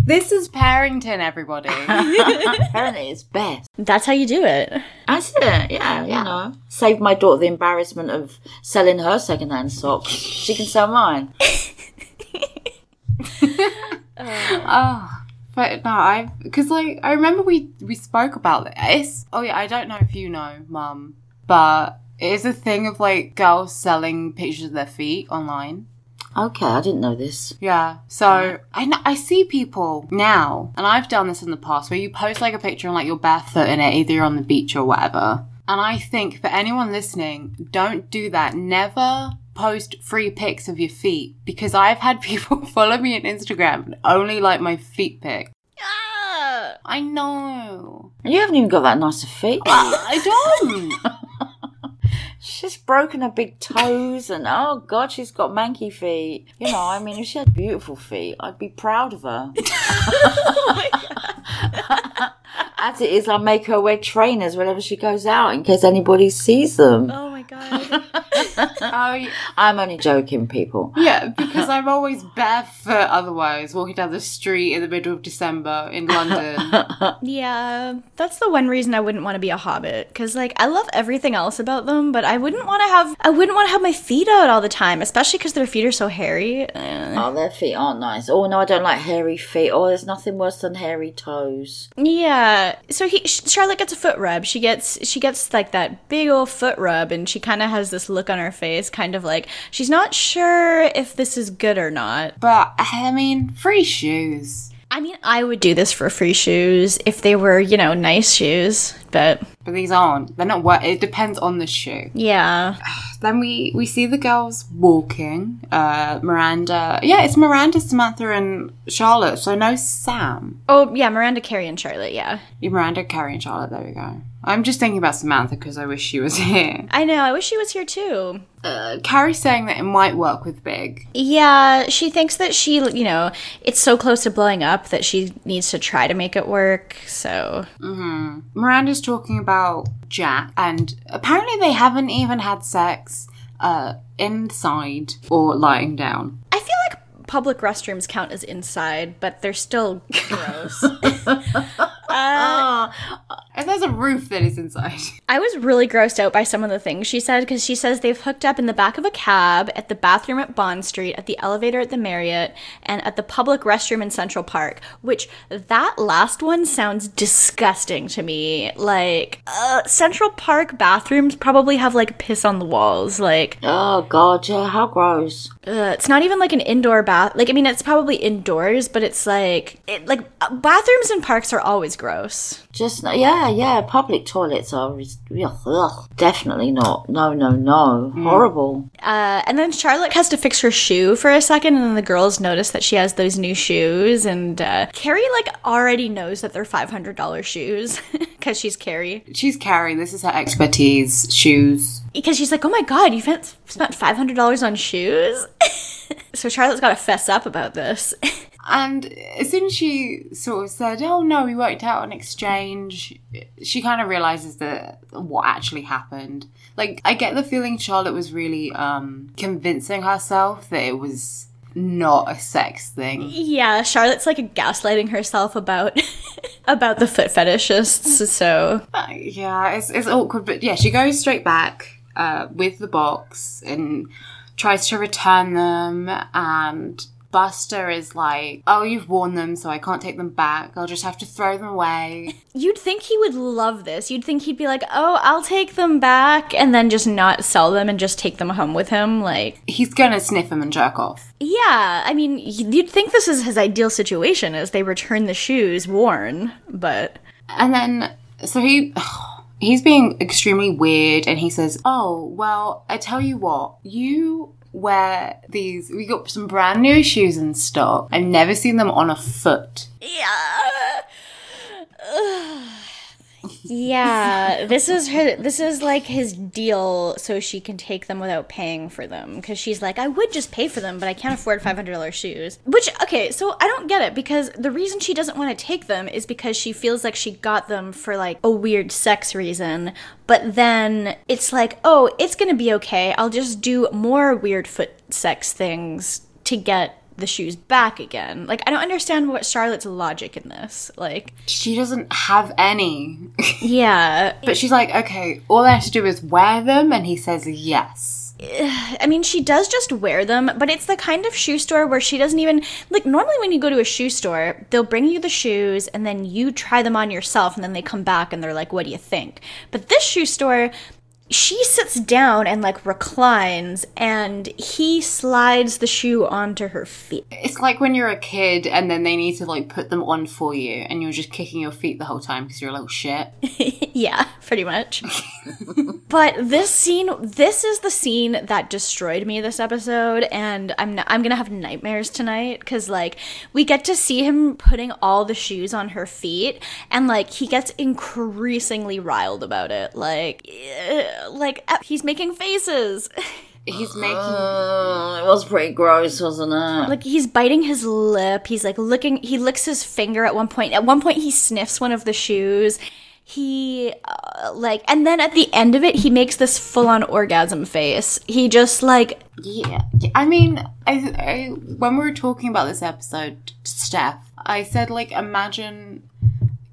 This is Parrington, everybody. Apparently, it's best. That's how you do it. That's it. Yeah, you know, saved my daughter the embarrassment of selling her second-hand socks. She can sell mine. oh, but no, I because like I remember we we spoke about this. Oh yeah, I don't know if you know, Mum, but it is a thing of like girls selling pictures of their feet online. Okay, I didn't know this. Yeah. So I kn- I see people now, and I've done this in the past, where you post like a picture and like you're barefoot in it, either you're on the beach or whatever. And I think for anyone listening, don't do that. Never post free pics of your feet because I've had people follow me on Instagram and only like my feet pic. I know. You haven't even got that nice of feet. I don't. She's broken her big toes, and oh god, she's got manky feet. You know, I mean, if she had beautiful feet, I'd be proud of her. As it is, I make her wear trainers whenever she goes out in case anybody sees them. Oh god. oh, yeah. I'm only joking, people. yeah, because I'm always barefoot otherwise, walking down the street in the middle of December in London. yeah, that's the one reason I wouldn't want to be a hobbit. Cause like I love everything else about them, but I wouldn't want to have I wouldn't want to have my feet out all the time, especially because their feet are so hairy. Oh, their feet aren't nice. Oh no, I don't like hairy feet. Oh, there's nothing worse than hairy toes. Yeah. So he Charlotte gets a foot rub. She gets she gets like that big old foot rub and she kind of has this look on her face kind of like she's not sure if this is good or not. but I mean, free shoes. I mean, I would do this for free shoes if they were, you know, nice shoes, but But these aren't. They're not what it depends on the shoe. yeah. Then we we see the girls walking. Uh Miranda yeah, it's Miranda, Samantha and Charlotte, so no Sam. Oh, yeah, Miranda Carrie, and Charlotte, yeah. Yeah, Miranda, Carrie and Charlotte, there we go. I'm just thinking about Samantha because I wish she was here. I know, I wish she was here too. Uh, Carrie's saying that it might work with Big. Yeah, she thinks that she, you know, it's so close to blowing up that she needs to try to make it work. So, Miranda's talking about Jack, and apparently they haven't even had sex uh, inside or lying down. I feel like public restrooms count as inside, but they're still gross. And there's a roof that is inside. I was really grossed out by some of the things she said because she says they've hooked up in the back of a cab, at the bathroom at Bond Street, at the elevator at the Marriott, and at the public restroom in Central Park. Which that last one sounds disgusting to me. Like uh, Central Park bathrooms probably have like piss on the walls. Like Oh god, yeah, how gross. uh, it's not even like an indoor bath. Like I mean, it's probably indoors, but it's like it, like uh, bathrooms in parks are always gross. Just yeah, yeah. Public toilets are ugh, ugh, definitely not. No, no, no. Horrible. Uh, and then Charlotte has to fix her shoe for a second, and then the girls notice that she has those new shoes, and uh, Carrie like already knows that they're five hundred dollars shoes because she's Carrie. She's Carrie. This is her expertise. Shoes. Because she's like, oh my god, you spent spent five hundred dollars on shoes. so Charlotte's got to fess up about this. And as soon as she sort of said, "Oh no, we worked out an exchange," she kind of realizes that what actually happened. Like, I get the feeling Charlotte was really um, convincing herself that it was not a sex thing. yeah, Charlotte's like gaslighting herself about about the foot fetishists. So Uh, yeah, it's, it's awkward, but yeah, she goes straight back uh, with the box and tries to return them. And Buster is like, "Oh, you've worn them, so I can't take them back. I'll just have to throw them away." you'd think he would love this. You'd think he'd be like, oh, I'll take them back, and then just not sell them and just take them home with him. Like, He's gonna sniff them and jerk off. yeah, I mean, you'd think this is his ideal situation as they return the shoes worn, but And then, so he. He's being extremely weird and he says, Oh, well, I tell you what, you wear these. We got some brand new shoes in stock. I've never seen them on a foot. yeah. Yeah, this is her. This is like his deal, so she can take them without paying for them. Because she's like, I would just pay for them, but I can't afford five hundred dollars shoes. Which, okay, so I don't get it because the reason she doesn't want to take them is because she feels like she got them for like a weird sex reason. But then it's like, oh, it's gonna be okay. I'll just do more weird foot sex things to get the shoes back again. Like, I don't understand what Charlotte's logic in this. Like, She doesn't have any. yeah, But she's like, okay, all I have to do is wear them, and he says yes. I mean, she does just wear them, but it's the kind of shoe store where she doesn't even like. Normally, when you go to a shoe store, they'll bring you the shoes and then you try them on yourself, and then they come back and they're like, "What do you think?" But this shoe store, she sits down and like reclines, and he slides the shoe onto her feet. It's like when you're a kid and then they need to like put them on for you, and you're just kicking your feet the whole time because you're a little shit. yeah, pretty much. but this scene, this is the scene that destroyed me this episode, and I'm n- I'm gonna have nightmares tonight because like we get to see him putting all the shoes on her feet, and like he gets increasingly riled about it, like like uh, he's making faces. He's making. Uh, it was pretty gross, wasn't it? like he's biting his lip he's like looking. he licks his finger at one point at one point he sniffs one of the shoes he uh, like and then at the end of it he makes this full-on orgasm face he just like Yeah, yeah. I mean, I, I when we were talking about this episode, Steph, I said like, imagine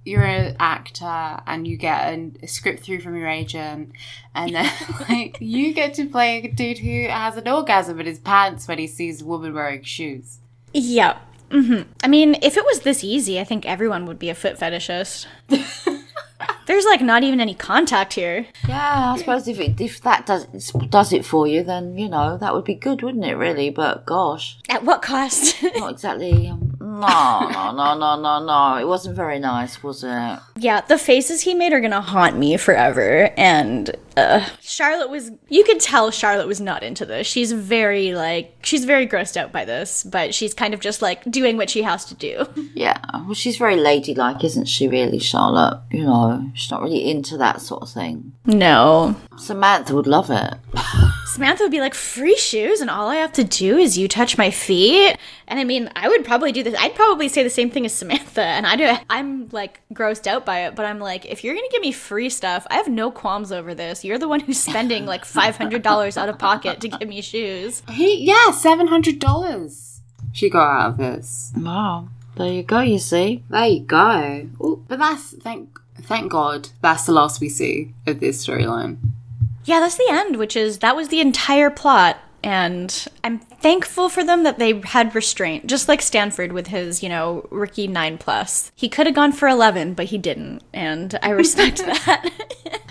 you're an actor and you get a, a script through from your agent, and then like you get to play a dude who has an orgasm in his pants when he sees a woman wearing shoes. yeah. Hmm i mean if it was this easy i think everyone would be a foot fetishist there's like not even any contact here Yeah, I suppose if it, if that does does it for you, then you know that would be good, wouldn't it? Really, but gosh, at what cost not exactly. Um, no, no, no, no, no, no. It wasn't very nice, was it? Yeah, the faces he made are gonna haunt me forever. And uh, Charlotte was, you could tell Charlotte was not into this. She's very, like, she's very grossed out by this, but she's kind of just like doing what she has to do. Yeah. Well, she's very ladylike, isn't she? Really, Charlotte. You know, she's not really into that sort of thing. No. Samantha would love it. Samantha would be like, free shoes, and all I have to do is you touch my feet. And I mean, I would probably do this. I'd probably say the same thing as Samantha. And I do, I'm like grossed out by it, but I'm like, if you're gonna give me free stuff, I have no qualms over this. You're the one who's spending like $500 out of pocket to give me shoes. He yeah, seven hundred dollars she got out of this. Wow. There you go. You see. There you go. Ooh, but that's thank thank God that's the last we see of this storyline. Yeah, that's the end, which is that was the entire plot. And I'm thankful for them that they had restraint, just like Stanford with his, you know, Ricky 9 plus. He could have gone for 11, but he didn't. And I respect that.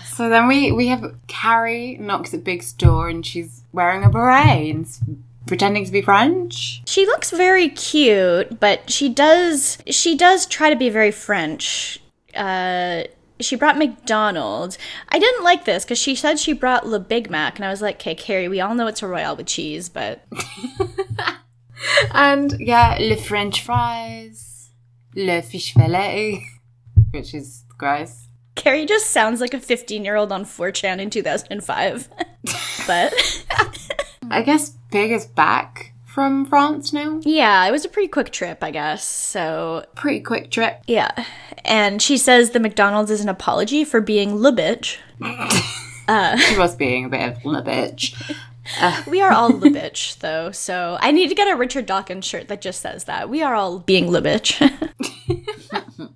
So then we we have Carrie knocks at Big's door and she's wearing a beret and pretending to be French. She looks very cute, but she does she does try to be very French. Uh she brought McDonald's. I didn't like this because she said she brought Le Big Mac, and I was like, "Okay, Carrie, we all know it's a royale with cheese, but And yeah, le French fries, le fish fillet, which is gross. Carrie just sounds like a 15 year old on 4chan in 2005." but I guess Big is back from France now. yeah, it was a pretty quick trip, I guess. So Pretty quick trip. yeah, and she says the McDonald's is an apology for being le bitch. She was being a bit of a bitch. We are all le bitch, though. So I need to get a Richard Dawkins shirt that just says that we are all being le bitch.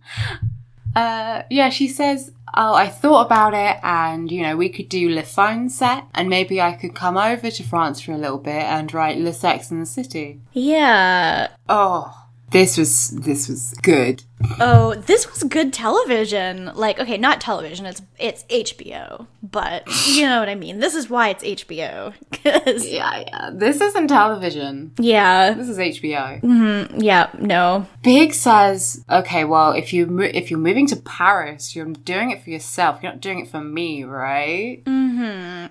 Uh, yeah, she says, "Oh, I thought about it, and you know, we could do Le Phone set, and maybe I could come over to France for a little bit and write Le Sex in the City." yeah. Oh, this was this was good. Oh, this was good television. Like, okay, not television. It's it's HBO, but you know what I mean. This is why it's HBO. 'Cause- Yeah, yeah. This isn't television. yeah, This is HBO. yeah, no. Big says, "Okay, well, if you mo- if you're moving to Paris, you're doing it for yourself. You're not doing it for me, right?" Hmm.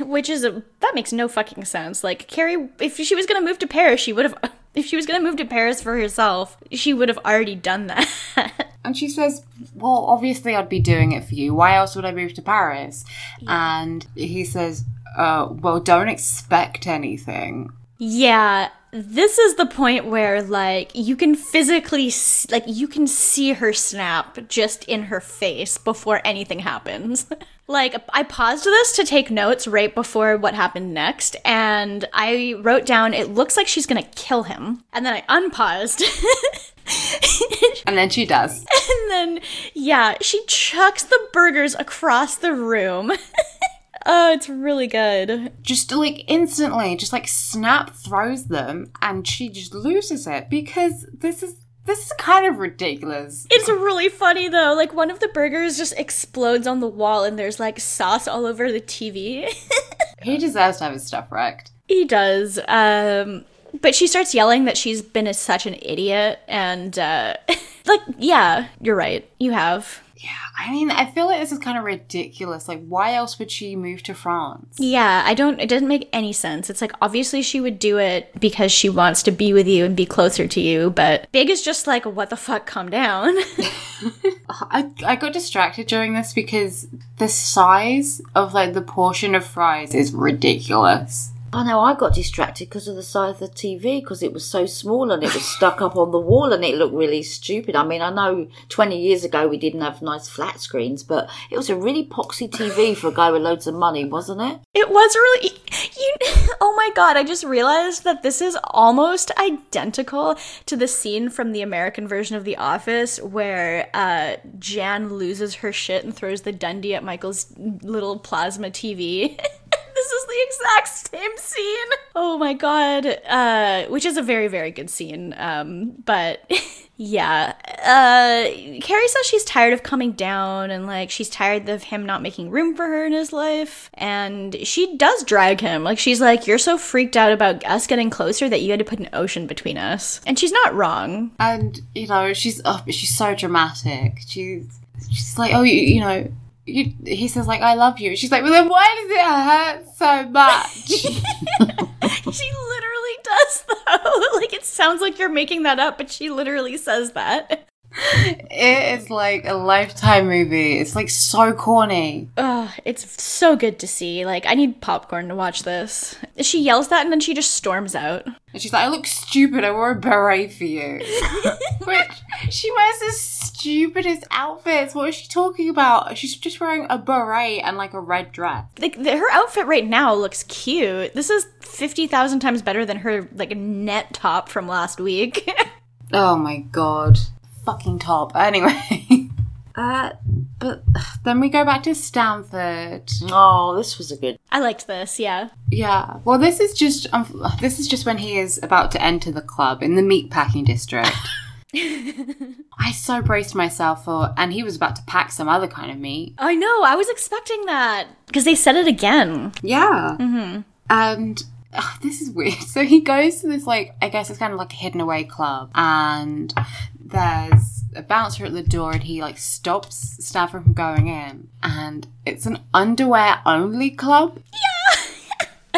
Which is a that makes no fucking sense. Like Carrie, if she was gonna move to Paris, she would have. If she was gonna move to Paris for herself, she would have already done that. And she says, Well, obviously I'd be doing it for you. Why else would I move to Paris? And he says, uh, Well, don't expect anything. Yeah, this is the point where like you can physically like you can see her snap just in her face before anything happens. like I paused this to take notes right before what happened next and I wrote down it looks like she's going to kill him. And then I unpaused. And then she does. and then yeah, she chucks the burgers across the room. oh, it's really good. Just like instantly, just like snap throws them and she just loses it because this is this is kind of ridiculous. It's really funny though. Like one of the burgers just explodes on the wall and there's like sauce all over the TV. He deserves to have his stuff wrecked. he does. Um but she starts yelling that she's been a, such an idiot and uh like yeah, you're right. You have. Yeah, I mean, I feel like this is kind of ridiculous. Like, why else would she move to France? Yeah, I don't it doesn't make any sense. It's like obviously she would do it because she wants to be with you and be closer to you, but Big is just like what the fuck, calm down. I, I got distracted during this because the size of like the portion of fries is ridiculous. I know I got distracted because of the size of the TV because it was so small and it was stuck up on the wall and it looked really stupid. I mean, I know 20 years ago we didn't have nice flat screens, but it was a really poxy TV for a guy with loads of money, wasn't it? It was really you Oh my god, I just realized that this is almost identical to the scene from the American version of The Office where uh Jan loses her shit and throws the Dundie at Michael's little plasma TV. this is the exact same scene. Oh my god. Uh which is a very very good scene. Um but Yeah. Uh Carrie says she's tired of coming down and like she's tired of him not making room for her in his life. And she does drag him. Like she's like, You're so freaked out about us getting closer that you had to put an ocean between us. And she's not wrong. And you know, she's oh, she's so dramatic. She's she's like, oh, you, you know, you, he says like, I love you. She's like, well, then why does it hurt so much? she literally does though. like it sounds like you're making that up, but she literally says that. it is like a lifetime movie. It's like so corny. Ugh, it's so good to see. Like, I need popcorn to watch this. She yells that and then she just storms out. And she's like, I look stupid. I wore a beret for you. Which she wears the stupidest outfits. What is she talking about? She's just wearing a beret and like a red dress. Like, the, her outfit right now looks cute. This is 50,000 times better than her, like, net top from last week. Oh my god. Fucking top. Anyway. Uh, but then we go back to Stanford. Oh, this was a good. I liked this, yeah. Yeah. Well, this is just um, this is just when he is about to enter the club in the meatpacking district. I so braced myself for, and he was about to pack some other kind of meat. I know, I was expecting that. Because they said it again. Yeah. Mm-hmm. And Ugh, this is weird. So he goes to this like I guess it's kind of like a hidden away club, and there's a bouncer at the door, and he like stops Stanford from going in, and it's an underwear only club.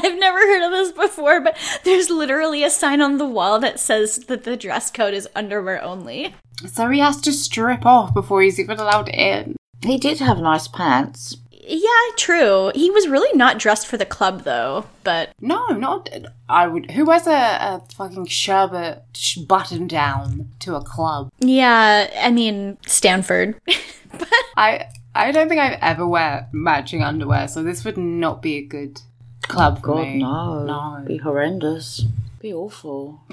I've never heard of this before, but there's literally a sign on the wall that says that the dress code is underwear only. So he has to strip off before he's even allowed in. He did have nice pants. Yeah, true. He was really not dressed for the club though, but No, not I would. Who wears a, a fucking sherbet sh- button down to a club? yeah, I mean, Stanford. I I don't think I've ever wear matching underwear, so this would not be a good club for God, me. no. no. Be horrendous. Be awful.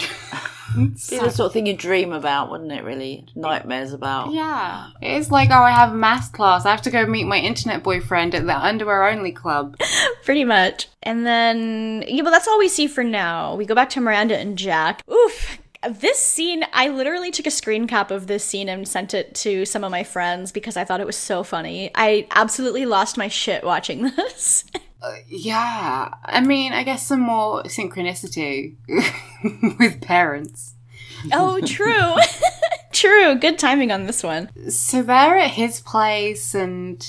be the sort of thing you dream about, wouldn't it, really? Nightmares about. Yeah, it's like oh, I have a math class. I have to go meet my internet boyfriend at the underwear only club. Pretty much. And then, yeah, but that's all we see for now. We go back to Miranda and Jack. Oof. This scene, I literally took a screen cap of this scene and sent it to some of my friends because I thought it was so funny. I absolutely lost my shit watching this. Yeah, I mean, I guess some more synchronicity with parents. oh, true. true. Good timing on this one. So they're at his place, and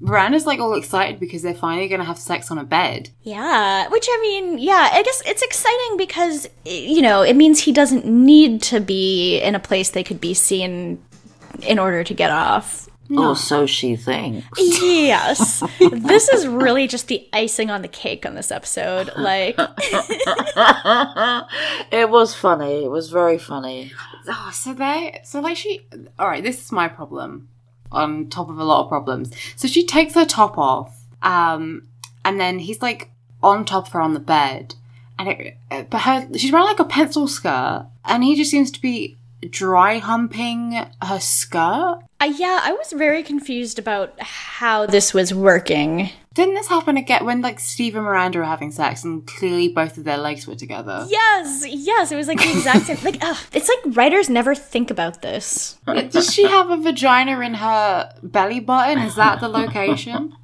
Miranda's like all excited because they're finally going to have sex on a bed. Yeah, which I mean, yeah, I guess it's exciting because, you know, it means he doesn't need to be in a place they could be seen in order to get off. Or so she thinks. Yes. this is really just the icing on the cake on this episode. Like, it was funny. It was very funny. Oh, so they, so like she, all right, this is my problem on top of a lot of problems. So she takes her top off, um, and then he's like on top of her on the bed, and it, uh, but her, she's wearing like a pencil skirt, and he just seems to be dry humping her skirt. uh, yeah, I was very confused about how this was working. Didn't this happen again when like Steve and Miranda were having sex and clearly both of their legs were together? Yes, yes, it was like the exact same. Like, ugh, it's like writers never think about this. Does she have a vagina in her belly button? Is that the location?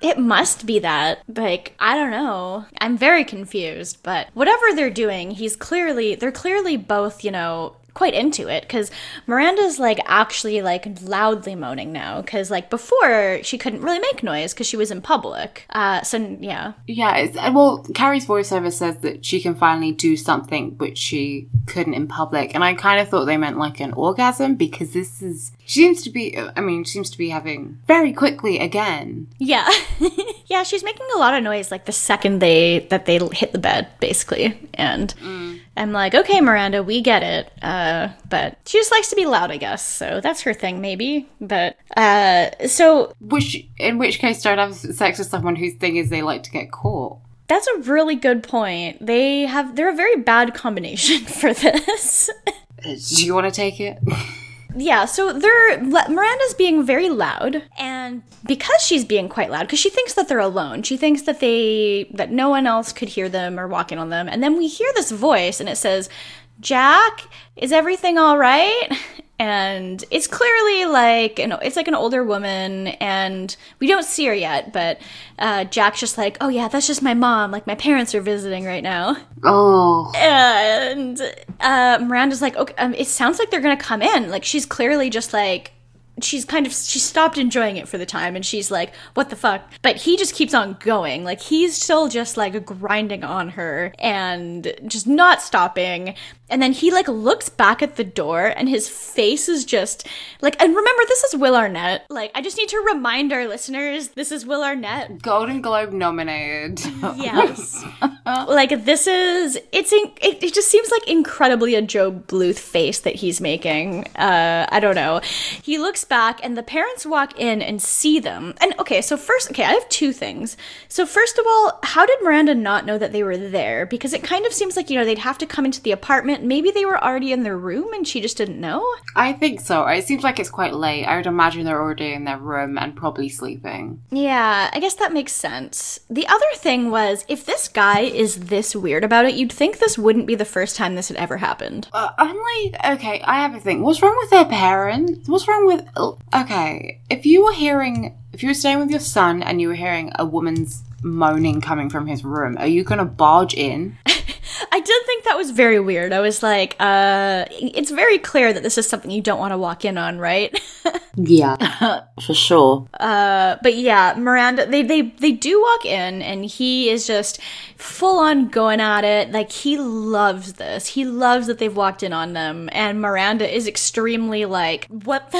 It must be that. Like, I don't know. I'm very confused, but whatever they're doing, he's clearly, they're clearly both, you know, quite into it because Miranda's like actually like loudly moaning now because like before she couldn't really make noise because she was in public. Uh, so yeah, Yeah, it's, well, Carrie's voiceover says that she can finally do something which she couldn't in public, and I kind of thought they meant like an orgasm because this is she seems to be. I mean, she seems to be having very quickly again. yeah, yeah. She's making a lot of noise like the second they that they hit the bed basically, and I'm like, okay, Miranda, we get it. Uh, but she just likes to be loud, I guess. So that's her thing, maybe. But uh, so Which, in which case, don't have sex with someone whose thing is they like to get caught. That's a really good point. They have they're a very bad combination for this. Do you want to take it? yeah, so they're Miranda's being very loud and because she's being quite loud because she thinks that they're alone. She thinks that they that no one else could hear them or walk in on them. And then we hear this voice and it says, "Jack, is everything all right?" And it's clearly like you know, it's like an older woman, and we don't see her yet. But uh, Jack's just like, "Oh yeah, that's just my mom. Like my parents are visiting right now." Oh, and uh, Miranda's like, okay, um, it sounds like they're gonna come in. Like she's clearly just like, she's kind of she stopped enjoying it for the time, and she's like, what the fuck? But he just keeps on going. Like he's still just like grinding on her and just not stopping. And then he like looks back at the door, and his face is just like. And remember, this is Will Arnett. Like I just need to remind our listeners, this is Will Arnett. Golden Globe nominated. Yes. like this is it's in, it, it just seems like incredibly a Gob Bluth face that he's making. Uh I don't know. He looks back and the parents walk in and see them. And okay, so first okay, I have two things. So first of all, how did Miranda not know that they were there? Because it kind of seems like, you know, they'd have to come into the apartment. Maybe they were already in their room and she just didn't know. I think so. It seems like it's quite late. I would imagine they're already in their room and probably sleeping. Yeah, I guess that makes sense. The other thing was if this guy is this weird about it, you'd think this wouldn't be the first time this had ever happened. Uh, I'm like, okay, I have a thing. What's wrong with their parents? What's wrong with. Okay, if you were hearing. If you were staying with your son and you were hearing a woman's moaning coming from his room. Are you going to barge in? I did think that was very weird. I was like, uh, it's very clear that this is something you don't want to walk in on, right? Yeah. For sure. Uh, but yeah, Miranda, they, they, they do walk in and he is just full on going at it. Like he loves this. He loves that they've walked in on them. And Miranda is extremely like, what the?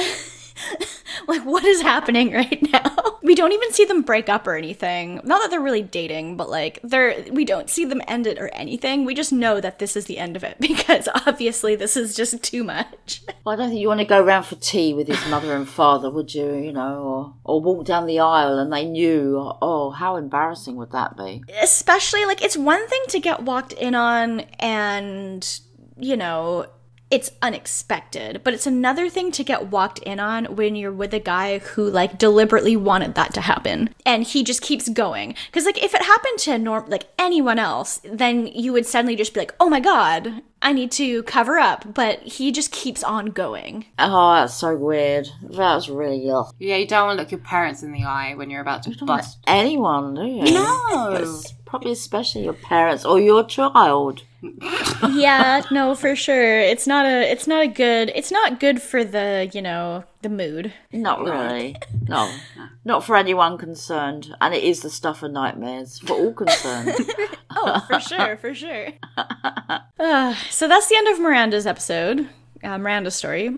like what is happening right now we don't even see them break up or anything not that they're really dating but like they're we don't see them end it or anything we just know that this is the end of it because obviously this is just too much Well, I don't think you want to go round for tea with his mother and father, would you? You know, or or walk down the aisle and they knew. Oh, how embarrassing would that be? especially like it's one thing to get walked in on and you know it's unexpected but it's another thing to get walked in on when you're with a guy who like deliberately wanted that to happen and he just keeps going because like if it happened to norm like anyone else then you would suddenly just be like oh my god i need to cover up but he just keeps on going Oh, that's so weird. That's really ugh. Yeah, you don't want to look your parents in the eye when you're about to bust. Anyone, do you? No. Probably especially your parents or your child. yeah no for sure it's not a it's not a good it's not good for the you know the mood Not really. No. Not for anyone concerned. And it is the stuff of nightmares for all concerned. Oh, for sure, for sure. Uh, so that's the end of Miranda's episode, uh, Miranda's story.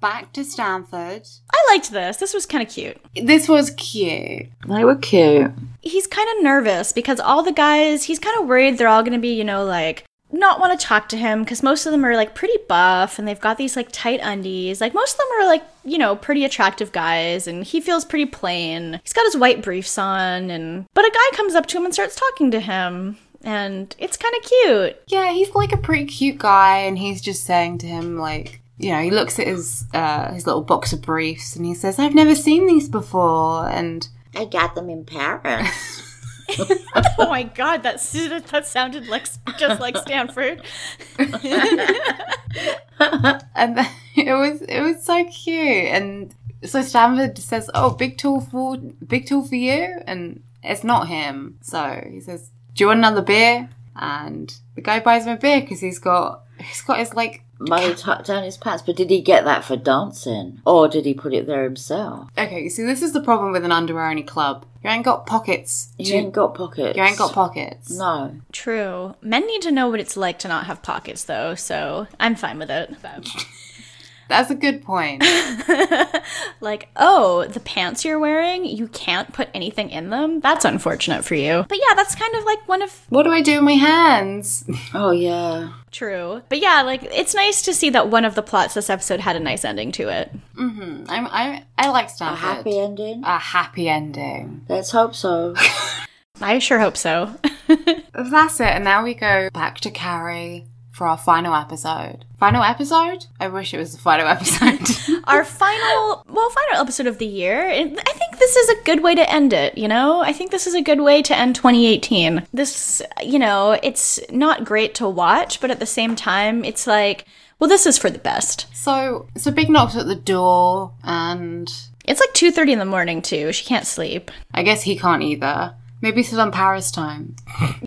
Back to Stanford. I liked this. This was kind of cute. This was cute. they were cute. He's kind of nervous because all the guys, he's kind of worried they're all going to be, you know, like, not want to talk to him because most of them are like pretty buff and they've got these like tight undies. Like most of them are like, you know, pretty attractive guys and he feels pretty plain. He's got his white briefs on and but a guy comes up to him and starts talking to him and it's kind of cute. Yeah, he's like a pretty cute guy, and he's just saying to him, like, you know, he looks at his uh, his little box of briefs, and he says, "I've never seen these before," and I got them in Paris. Oh my god, that s- that sounded like just like Stanford. and then it was it was so cute, and so Stanford says, "Oh, big tool for big tool for you," and it's not him. So he says, "Do you want another beer?" And the guy buys him a beer because he's got he's got his like Money tucked down his pants. But did he get that for dancing? Or did he put it there himself? okay. You see, this is the problem with an underwear only club. You ain't got pockets. You to- ain't got pockets. you ain't got pockets. No. True. Men need to know what it's like to not have pockets, though, so I'm fine with it. That's a good point. Like, oh, the pants you're wearing, you can't put anything in them? That's unfortunate for you. But yeah, that's kind of like one of. what do I do with my hands? Oh, yeah. True. But yeah, like, it's nice to see that one of the plots this episode had a nice ending to it. I'm, I'm I like A Stanford. happy ending? A happy ending. Let's hope so. I sure hope so. That's it. And now we go back to Carrie for our final episode. Final episode? I wish it was the final episode. Our final, well, final episode of the year. I think this is a good way to end it, you know? I think this is a good way to end 2018. This, you know, it's not great to watch, but at the same time, it's like, well, this is for the best. so, so Big knocks at the door, and It's like 2:30 in the morning too. She can't sleep. I guess he can't either. Maybe it's on Paris time.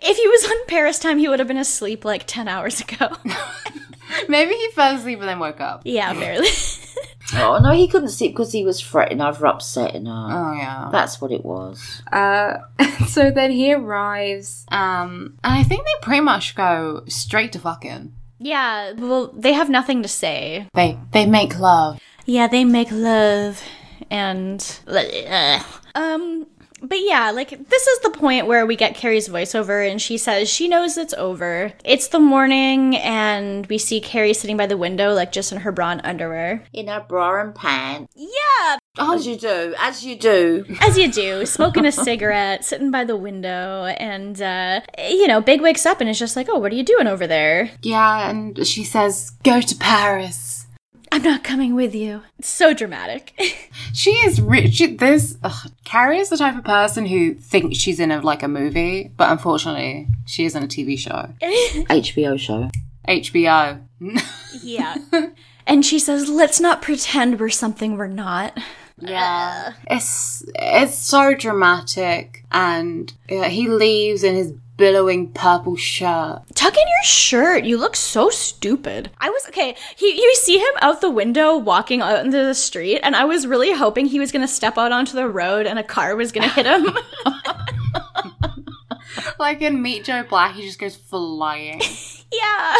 If he was on Paris time, he would have been asleep like 10 hours ago. Maybe he fell asleep and then woke up. yeah, barely. oh, no, he couldn't sleep because he was fretting over upsetting her. Oh yeah. That's what it was. Uh, so then he arrives, um, and I think they pretty much go straight to fucking. yeah, well, they have nothing to say. They they make love. Yeah, they make love and Ugh. um but yeah, like this is the point where we get Carrie's voiceover and she says she knows it's over. It's the morning and we see Carrie sitting by the window like just in her bra and underwear. In her bra and pants. Yeah, As you do. As you do. as you do, smoking a cigarette, sitting by the window and uh you know, Big wakes up and is just like, "Oh, what are you doing over there?" Yeah, and she says, "Go to Paris." I'm not coming with you. It's so dramatic. She is rich. This ugh, Carrie is the type of person who thinks she's in a like a movie, but unfortunately, she is in a TV show. HBO show. HBO. Yeah. and she says, let's not pretend we're something we're not. Yeah, it's it's so dramatic, and uh, he leaves in his billowing purple shirt. Tuck in your shirt. You look so stupid. I was okay. He, you see him out the window walking out into the street, and I was really hoping he was gonna step out onto the road and a car was gonna hit him. Like in Meet Joe Black, he just goes flying. yeah.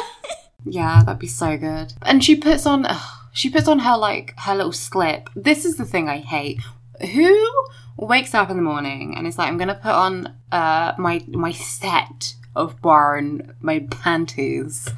yeah, that'd be so good. And she puts on, ugh, she puts on her like her little slip. This is the thing I hate. Who wakes up in the morning and is like, I'm gonna put on uh my my set of bar and my panties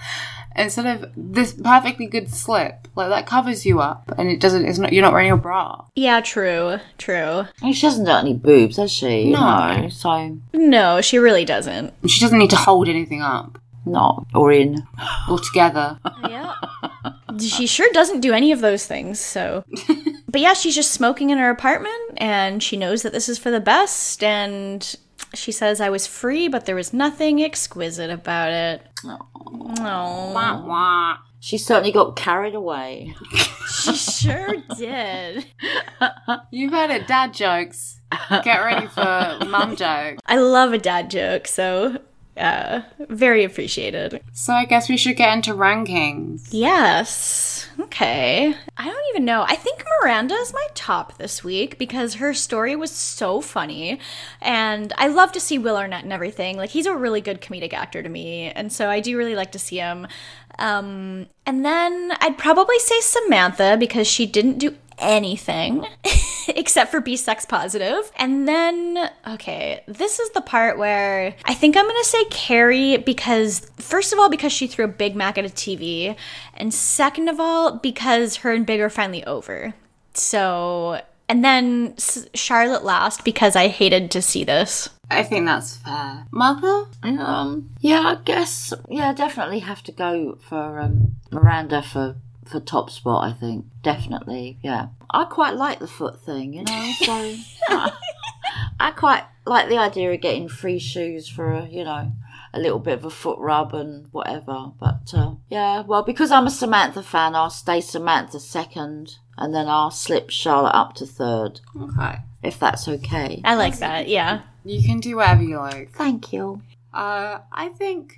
instead of this perfectly good slip like that covers you up and it doesn't it's not you're not wearing a bra Yeah, true. True. And she hasn't got any boobs, has she? No. So, No, she really doesn't. she doesn't need to hold anything up not. Or in. altogether Yeah. she sure doesn't do any of those things, so. but yeah, she's just smoking in her apartment and she knows that this is for the best and she says I was free, but there was nothing exquisite about it. No. wah, wah. She certainly got carried away. She sure did. you've heard it dad jokes get ready for mum jokes I love a dad joke, so uh very appreciated. so i guess we should get into rankings Yes. Okay. I don't even know. I think Miranda is my top this week because her story was so funny. And I love to see Will Arnett and everything. Like, he's a really good comedic actor to me. And so I do really like to see him. Um, and then I'd probably say Samantha because she didn't do anything except for be sex positive. And then, okay, this is the part where I think I'm gonna say Carrie because, first of all, because she threw a Big Mac at a TV, and second of all, because her and Big are finally over. So, and then Charlotte last because I hated to see this. I think that's fair mother Um, yeah, I guess. Yeah, definitely have to go for um, Miranda for for top spot. I think definitely. Yeah, I quite like the foot thing. You know, so I, I quite like the idea of getting free shoes for a you know a little bit of a foot rub and whatever. But uh, yeah, well, because I'm a Samantha fan, I'll stay Samantha second, and then I'll slip Charlotte up to third, okay if that's okay. I like that, yeah. you can do whatever you like Thank you. Uh, I think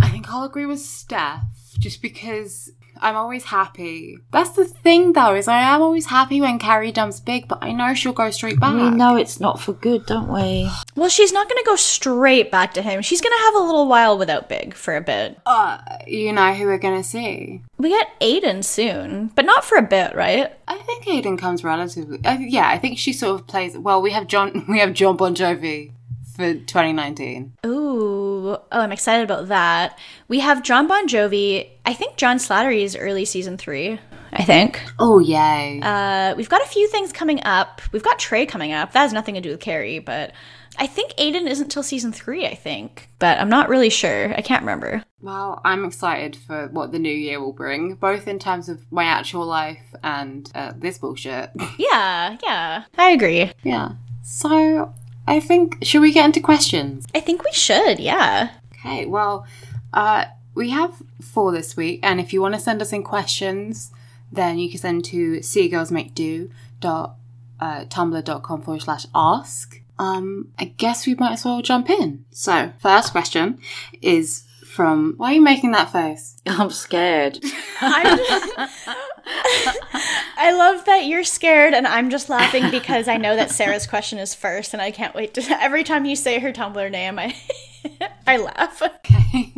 I think I'll agree with Steph just because I'm always happy. That's the thing though, is I am always happy when Carrie dumps big, but I know she'll go straight back. We know it's not for good, don't we? Well, she's not gonna go straight back to him. She's gonna have a little while without Big for a bit. Uh, you know who we're gonna see. We get Aiden soon, but not for a bit, right? I think Aiden comes relatively. Uh, yeah, I think she sort of plays. Well, we have John. We have John Bon Jovi for 2019. Ooh, oh, I'm excited about that. We have John Bon Jovi. I think John Slattery is early season three. I think. Oh yay! Uh, we've got a few things coming up. We've got Trey coming up. That has nothing to do with Carrie, but I think Aiden isn't till season three. I think, but I'm not really sure. I can't remember. well, I'm excited for what the new year will bring, both in terms of my actual life and uh, this bullshit. Yeah, yeah, I agree. Yeah. So I think should we get into questions? I think we should. Yeah. Okay. Well, uh, we have four this week, and if you want to send us in questions, then you can send to seagirlsmakedo dot uh, tumblr.com forward slash ask. Um, I guess we might as well jump in. So, first question is from. Why are you making that face? I'm scared. I'm I love that you're scared, and I'm just laughing because I know that Sarah's question is first, and I can't wait to. Every time you say her Tumblr name, I I laugh. Okay.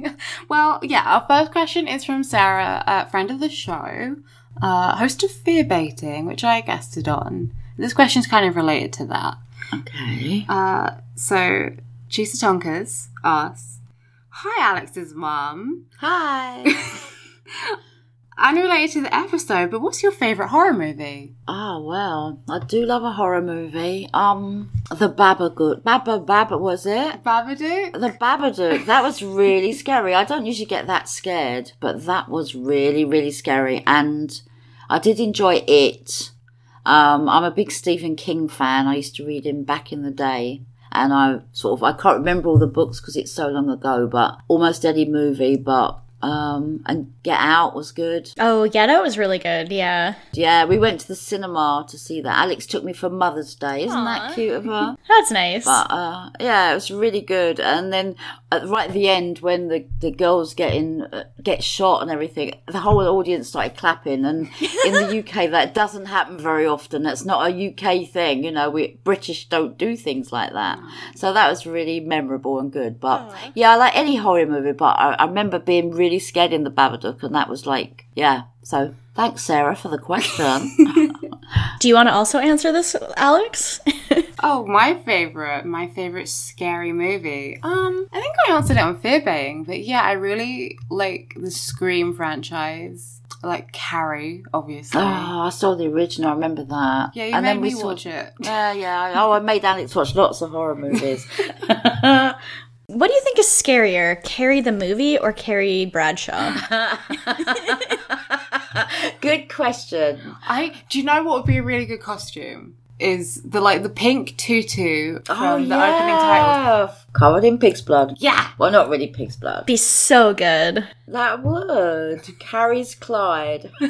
well, yeah, our first question is from Sarah, a friend of the show, uh, host of Fear Baiting, which I guested on. This question's kind of related to that. Okay. Uh, so, Chisa Tonkas asks, Hi, Alex's mom. Hi. Unrelated to the episode, but what's your favourite horror movie? oh well, I do love a horror movie. Um, The Babadook. Baba Baba was it? Babadook? The Babadook. That was really scary. I don't usually get that scared, but that was really really scary, and I did enjoy it. Um, I'm a big Stephen King fan. I used to read him back in the day. And I sort of, I can't remember all the books because it's so long ago, but almost any movie, but Um, and Get Out was good. Oh, yeah, Out was really good. Yeah. Yeah, we went to the cinema to see that. Alex took me for Mother's Day. Isn't that cute of her? That's nice. But uh, yeah, it was really good. And then at, right at the end, when the, the girls getting uh, get shot and everything, the whole audience started clapping. And in the UK, that doesn't happen very often. That's not a UK thing. You know, we British don't do things like that. So that was really memorable and good. But yeah, I like any horror movie. But I, I remember being really scared in the Babadook, and that was like yeah. So thanks, Sarah, for the question. Do you want to also answer this, Alex? Oh, my favorite, my favorite scary movie. Um, I think I answered it on Fear Fearbaiting, but yeah, I really like the Scream franchise. Like Carrie, obviously. Oh, I saw the original. I remember that. yeah, you and made then we me saw- watch it. Yeah, yeah. Oh, I made Alex watch lots of horror movies. What do you think is scarier, Carrie the movie or Carrie Bradshaw? Good question. I do you know what would be a really good costume? Is the like the pink tutu oh, from the opening title. Covered in pig's blood. Yeah. Well, not really pig's blood. Be so good. That would. Carrie's Clyde.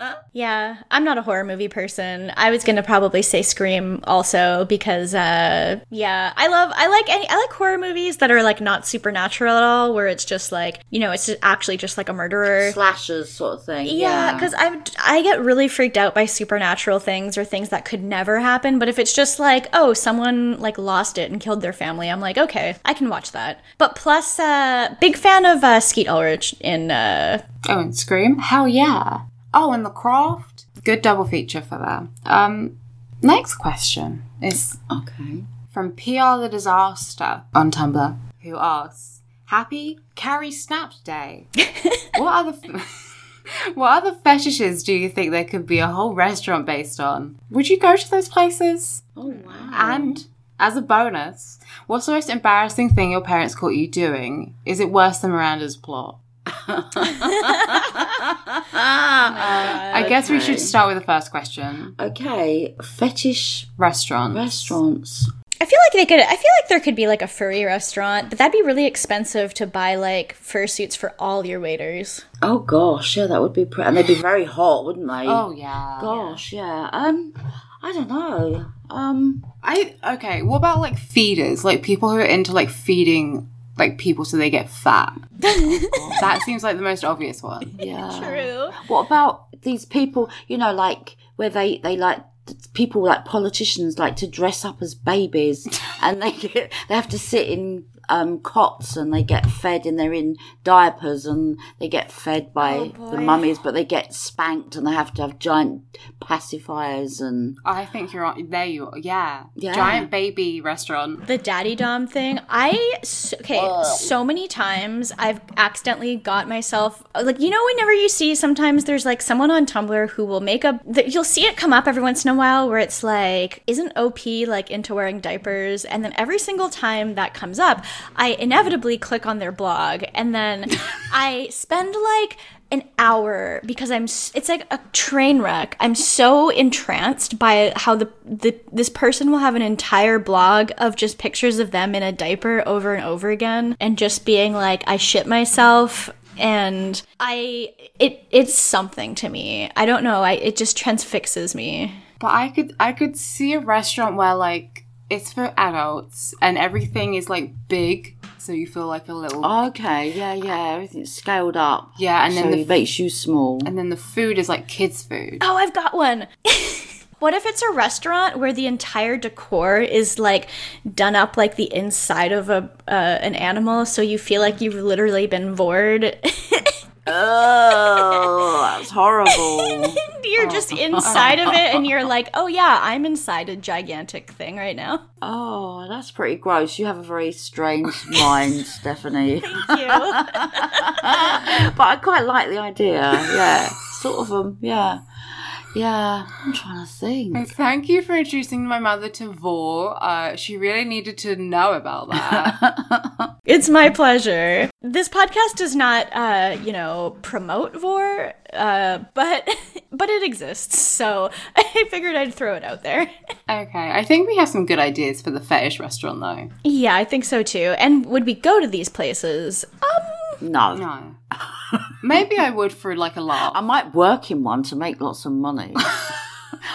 Yeah, I'm not a horror movie person. I was gonna probably say Scream also because, uh, yeah, I love, I like any, I like horror movies that are like not supernatural at all, where it's just like, you know, it's actually just like a murderer. slashes sort of thing. Yeah, because I I get really freaked out by supernatural things or things that could never happen. But if it's just like, oh, someone like lost it and killed their family, I'm like, okay, I can watch that. But plus, uh, big fan of uh, Skeet Ulrich in uh, Oh, and Scream? Hell yeah. Oh, and The Craft? Good double feature for that. Um, next question is Okay. from PR the Disaster on Tumblr, who asks, Happy Carrie Snapped Day. what other f- what other fetishes do you think there could be a whole restaurant based on? Would you go to those places? Oh, wow. And as a bonus, what's the most embarrassing thing your parents caught you doing? Is it worse than Miranda's plot? I guess we should start with the first question. Okay. Fetish Restaurant. restaurants. I feel like they could. I feel like there could be like a furry restaurant, but that'd be really expensive to buy like fursuits for all your waiters. Oh, gosh. Yeah, that would be. pretty, and they'd be very hot, wouldn't they? Oh yeah. Gosh, yeah. Um, I don't know. Um, I okay. What about like feeders? Like people who are into like feeding like people so they get fat. that seems like the most obvious one. yeah. True. What about these people? You know, like where they they like people like politicians like to dress up as babies, and they get, they have to sit in um, cots and they get fed and they're in diapers and they get fed by the mummies, but they get spanked and they have to have giant pacifiers and I think you're on. There you are. Yeah. Yeah. Giant baby restaurant. The daddy dom thing. I okay. So many times I've accidentally got myself like you know whenever you see sometimes there's like someone on Tumblr who will make a you'll see it come up every once in a while where it's like isn't OP like into wearing diapers and then every single time that comes up I inevitably click on their blog and then I spend like an hour because I'm it's like a train wreck. I'm so entranced by how the, the this person will have an entire blog of just pictures of them in a diaper over and over again and just being like I shit myself and I it it's something to me. I don't know. I it just transfixes me. But I could I could see a restaurant where like it's for adults and everything is like big, so you feel like a little okay, yeah, yeah, everything's scaled up. yeah, and so then the it makes you small. and then the food is like kids food. Oh, I've got one. What if it's a restaurant where the entire decor is like done up like the inside of a uh, an animal, so you feel like you've literally been vored? oh, that's horrible. you're just inside of it, and you're like, "Oh yeah, I'm inside a gigantic thing right now." oh, that's pretty gross. You have a very strange mind, Stephanie. Thank you. but I quite like the idea. Yeah, sort of. Um, yeah, yeah. I'm trying to think. Thank you for introducing my mother to vore. Uh, she really needed to know about that. It's my pleasure. This podcast does not, uh, you know, promote vore, uh, but but it exists, so I figured I'd throw it out there. okay, I think we have some good ideas for the fetish restaurant though. Yeah, I think so too. And would we go to these places? Um, No. No. Maybe I would for like a laugh. I might work in one to make lots of money.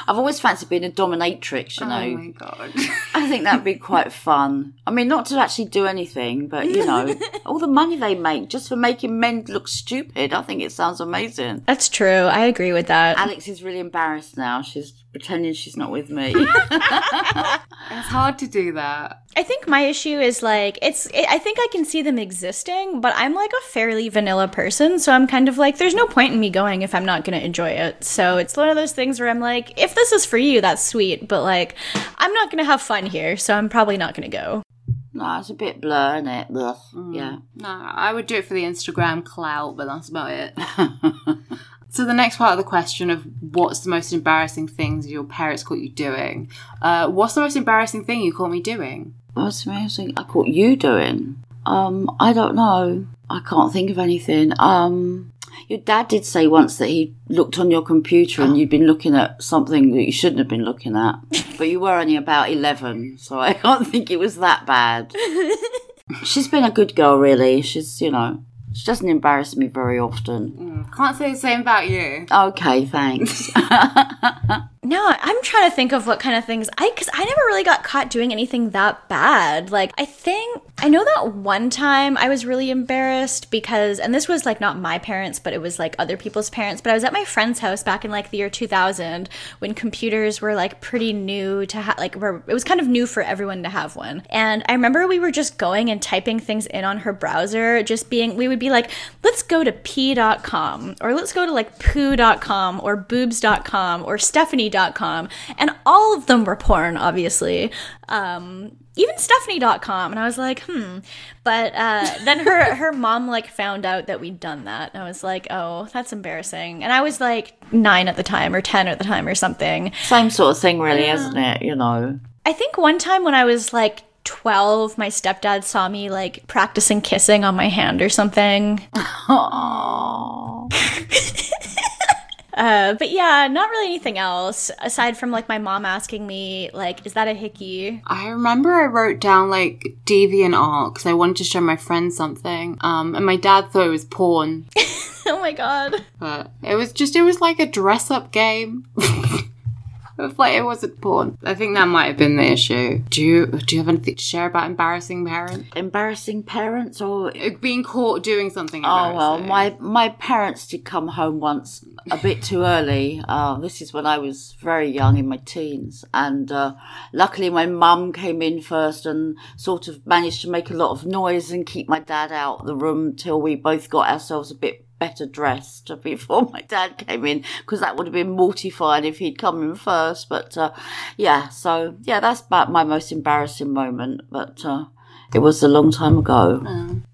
I've always fancied being a dominatrix, you oh know. Oh my god. I think that'd be quite fun. I mean, not to actually do anything, but you know, all the money they make just for making men look stupid. I think it sounds amazing. That's true. I agree with that. Alex is really embarrassed now. She's pretending she's not with me. It's hard to do that. I think my issue is like it's I think I can see them existing, but I'm like a fairly vanilla person, so I'm kind of like there's no point in me going if I'm not going to enjoy it. So it's one of those things where I'm like if this is for you, that's sweet, but like I'm not going to have fun here, so I'm probably not going to go. no, it's a bit blur, isn't it? Ugh. Mm. Yeah. No, I would do it for the Instagram clout, but that's about it. so the next part of the question of what's the most embarrassing things your parents caught you doing? Uh, what's the most embarrassing thing you caught me doing? What's amazing? I caught you doing. Um, I don't know. I can't think of anything. Um, your dad did say once that he looked on your computer and you'd been looking at something that you shouldn't have been looking at, but you were only about eleven, so I can't think it was that bad. She's been a good girl, really. She's, you know, she doesn't embarrass me very often. Mm, can't say the same about you. Okay, thanks. No, I'm trying to think of what kind of things I cuz I never really got caught doing anything that bad. Like I think I know that one time I was really embarrassed because and this was like not my parents, but it was like other people's parents, but I was at my friend's house back in like the year 2000 when computers were like pretty new to have like were, it was kind of new for everyone to have one. And I remember we were just going and typing things in on her browser, just being we would be like, "Let's go to p.com" or "Let's go to like poo.com or boobs.com or stephanie.com." And all of them were porn, obviously. Um even stephanie.com and i was like hmm but uh, then her her mom like found out that we'd done that and i was like oh that's embarrassing and i was like nine at the time or ten at the time or something Same sort of thing, really, isn't it? You know. I think one time when I was like 12, my stepdad saw me like practicing kissing on my hand or something. Uh, but yeah, not really anything else aside from like my mom asking me, like, is that a hickey? I remember I wrote down like deviant art because I wanted to show my friend something. Um, and my dad thought it was porn, oh my god. but it was just it was like a dress up game. was like it wasn't porn. I think that might have been the issue. Do you do you have anything to share about embarrassing parents? Embarrassing parents or Uh, Being caught doing something. Oh well, my my parents did come home once a bit too early. Uh, this is when I was very young in my teens, and uh, luckily my mum came in first and sort of managed to make a lot of noise and keep my dad out of the room till we both got ourselves a bit better dressed before my dad came in because that would have been mortifying if he'd come in first. But uh, yeah, so yeah, that's about my most embarrassing moment. But uh, it was a long time ago.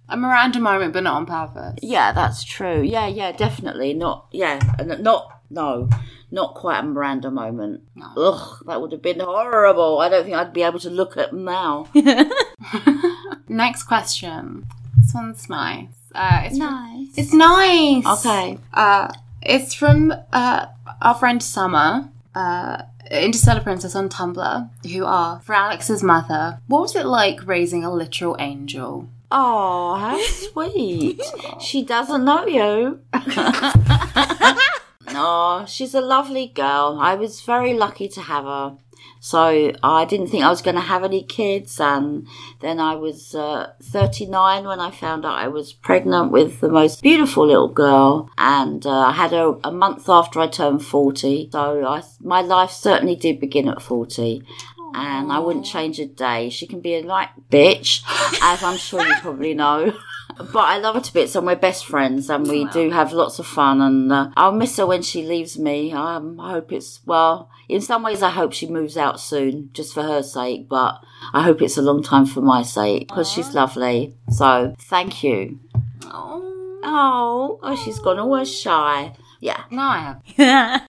a Miranda moment, but not on purpose. Yeah, that's true. Yeah, yeah, definitely. Not, yeah, not, no, not quite a Miranda moment. Ugh, that would have been horrible. I don't think I'd be able to look at them now. Next question. This one's nice. Uh, it's from- nice. it's nice. Okay. Uh, it's from uh, our friend Summer, uh, Interstellar Princess on Tumblr, who are for Alex's mother. What was it like raising a literal angel? Oh, how sweet. she doesn't know you. no, she's a lovely girl. I was very lucky to have her. So I didn't think I was going to have any kids, and then I was uh, 39 when I found out I was pregnant with the most beautiful little girl, and uh, I had her a month after I turned 40. So I, my life certainly did begin at 40 and I wouldn't change a day. She can be a light bitch, as I'm sure you probably know. But I love her to bits, and we're best friends, and we do have lots of fun. And uh, I'll miss her when she leaves me. Um, I hope it's well. In some ways, I hope she moves out soon, just for her sake. But I hope it's a long time for my sake because she's lovely. So thank you. Oh, Oh, oh, she's gone all shy. Yeah. no, I have.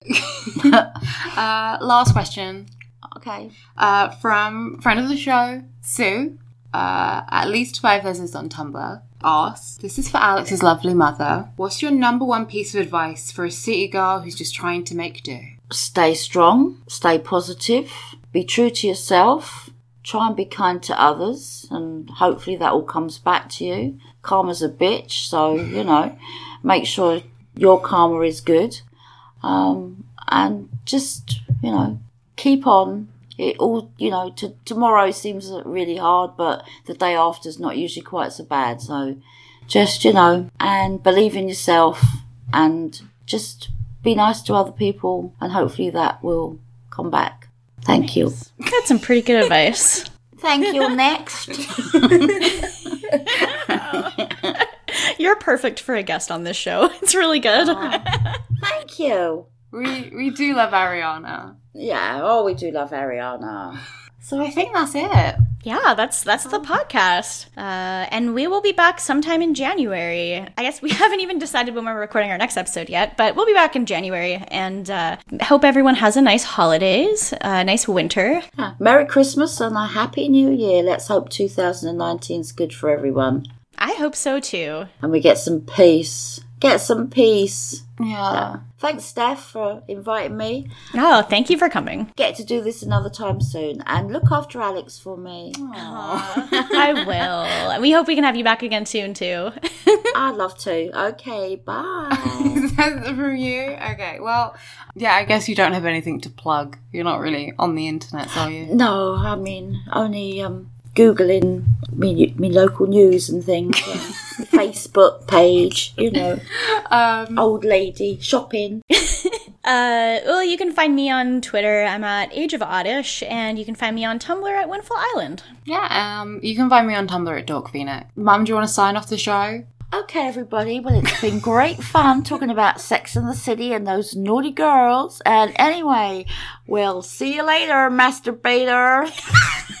uh, last question Okay. uh, from friend of the show, Sue. Uh, at least five letters on Tumblr. Asks, this is for Alex's lovely mother. What's your number one piece of advice for a city girl who's just trying to make do? stay strong, stay positive, be true to yourself, try and be kind to others, and hopefully that all comes back to you. Karma's a bitch, so you know, make sure your karma is good, um, and just you know, keep on. It all you know. To, tomorrow seems really hard, but the day after is not usually quite so bad. So, just you know, and believe in yourself, and just be nice to other people, and hopefully that will come back. Thank you. That's some pretty good advice. Thank you. Next. You're perfect for a guest on this show. It's really good. Ah. Thank you. We we do love Ariana. Yeah. Oh, we do love Ariana. So I think that's it. Yeah, that's that's the podcast, uh, and we will be back sometime in January. I guess we haven't even decided when we're recording our next episode yet, but we'll be back in January. And uh, hope everyone has a nice holidays, a nice winter. Yeah. Merry Christmas and a Happy New Year. Let's hope 2019 is good for everyone, I hope so too. and we get some peace. Get some peace. Yeah. Thanks, Steph, for inviting me. Oh, thank you for coming. Get to do this another time soon, and look after Alex for me. I will. We hope we can have you back again soon too. I'd love to. Okay, bye. Is that from you? Okay. Well, yeah. I guess you don't have anything to plug. You're not really on the internet, are you? no, I mean only um, googling me, me local news and things. yeah. Facebook page, you know, Um. old lady shopping. Uh, well, you can find me on Twitter. I'm at Age of Oddish, and you can find me on Tumblr at Windfall Island. Yeah. Um. You can find me on Tumblr at Dork Phoenix. Mum, do you want to sign off the show? Okay, everybody. Well, it's been great fun talking about Sex in the City and those naughty girls. And anyway, we'll see you later, masturbator.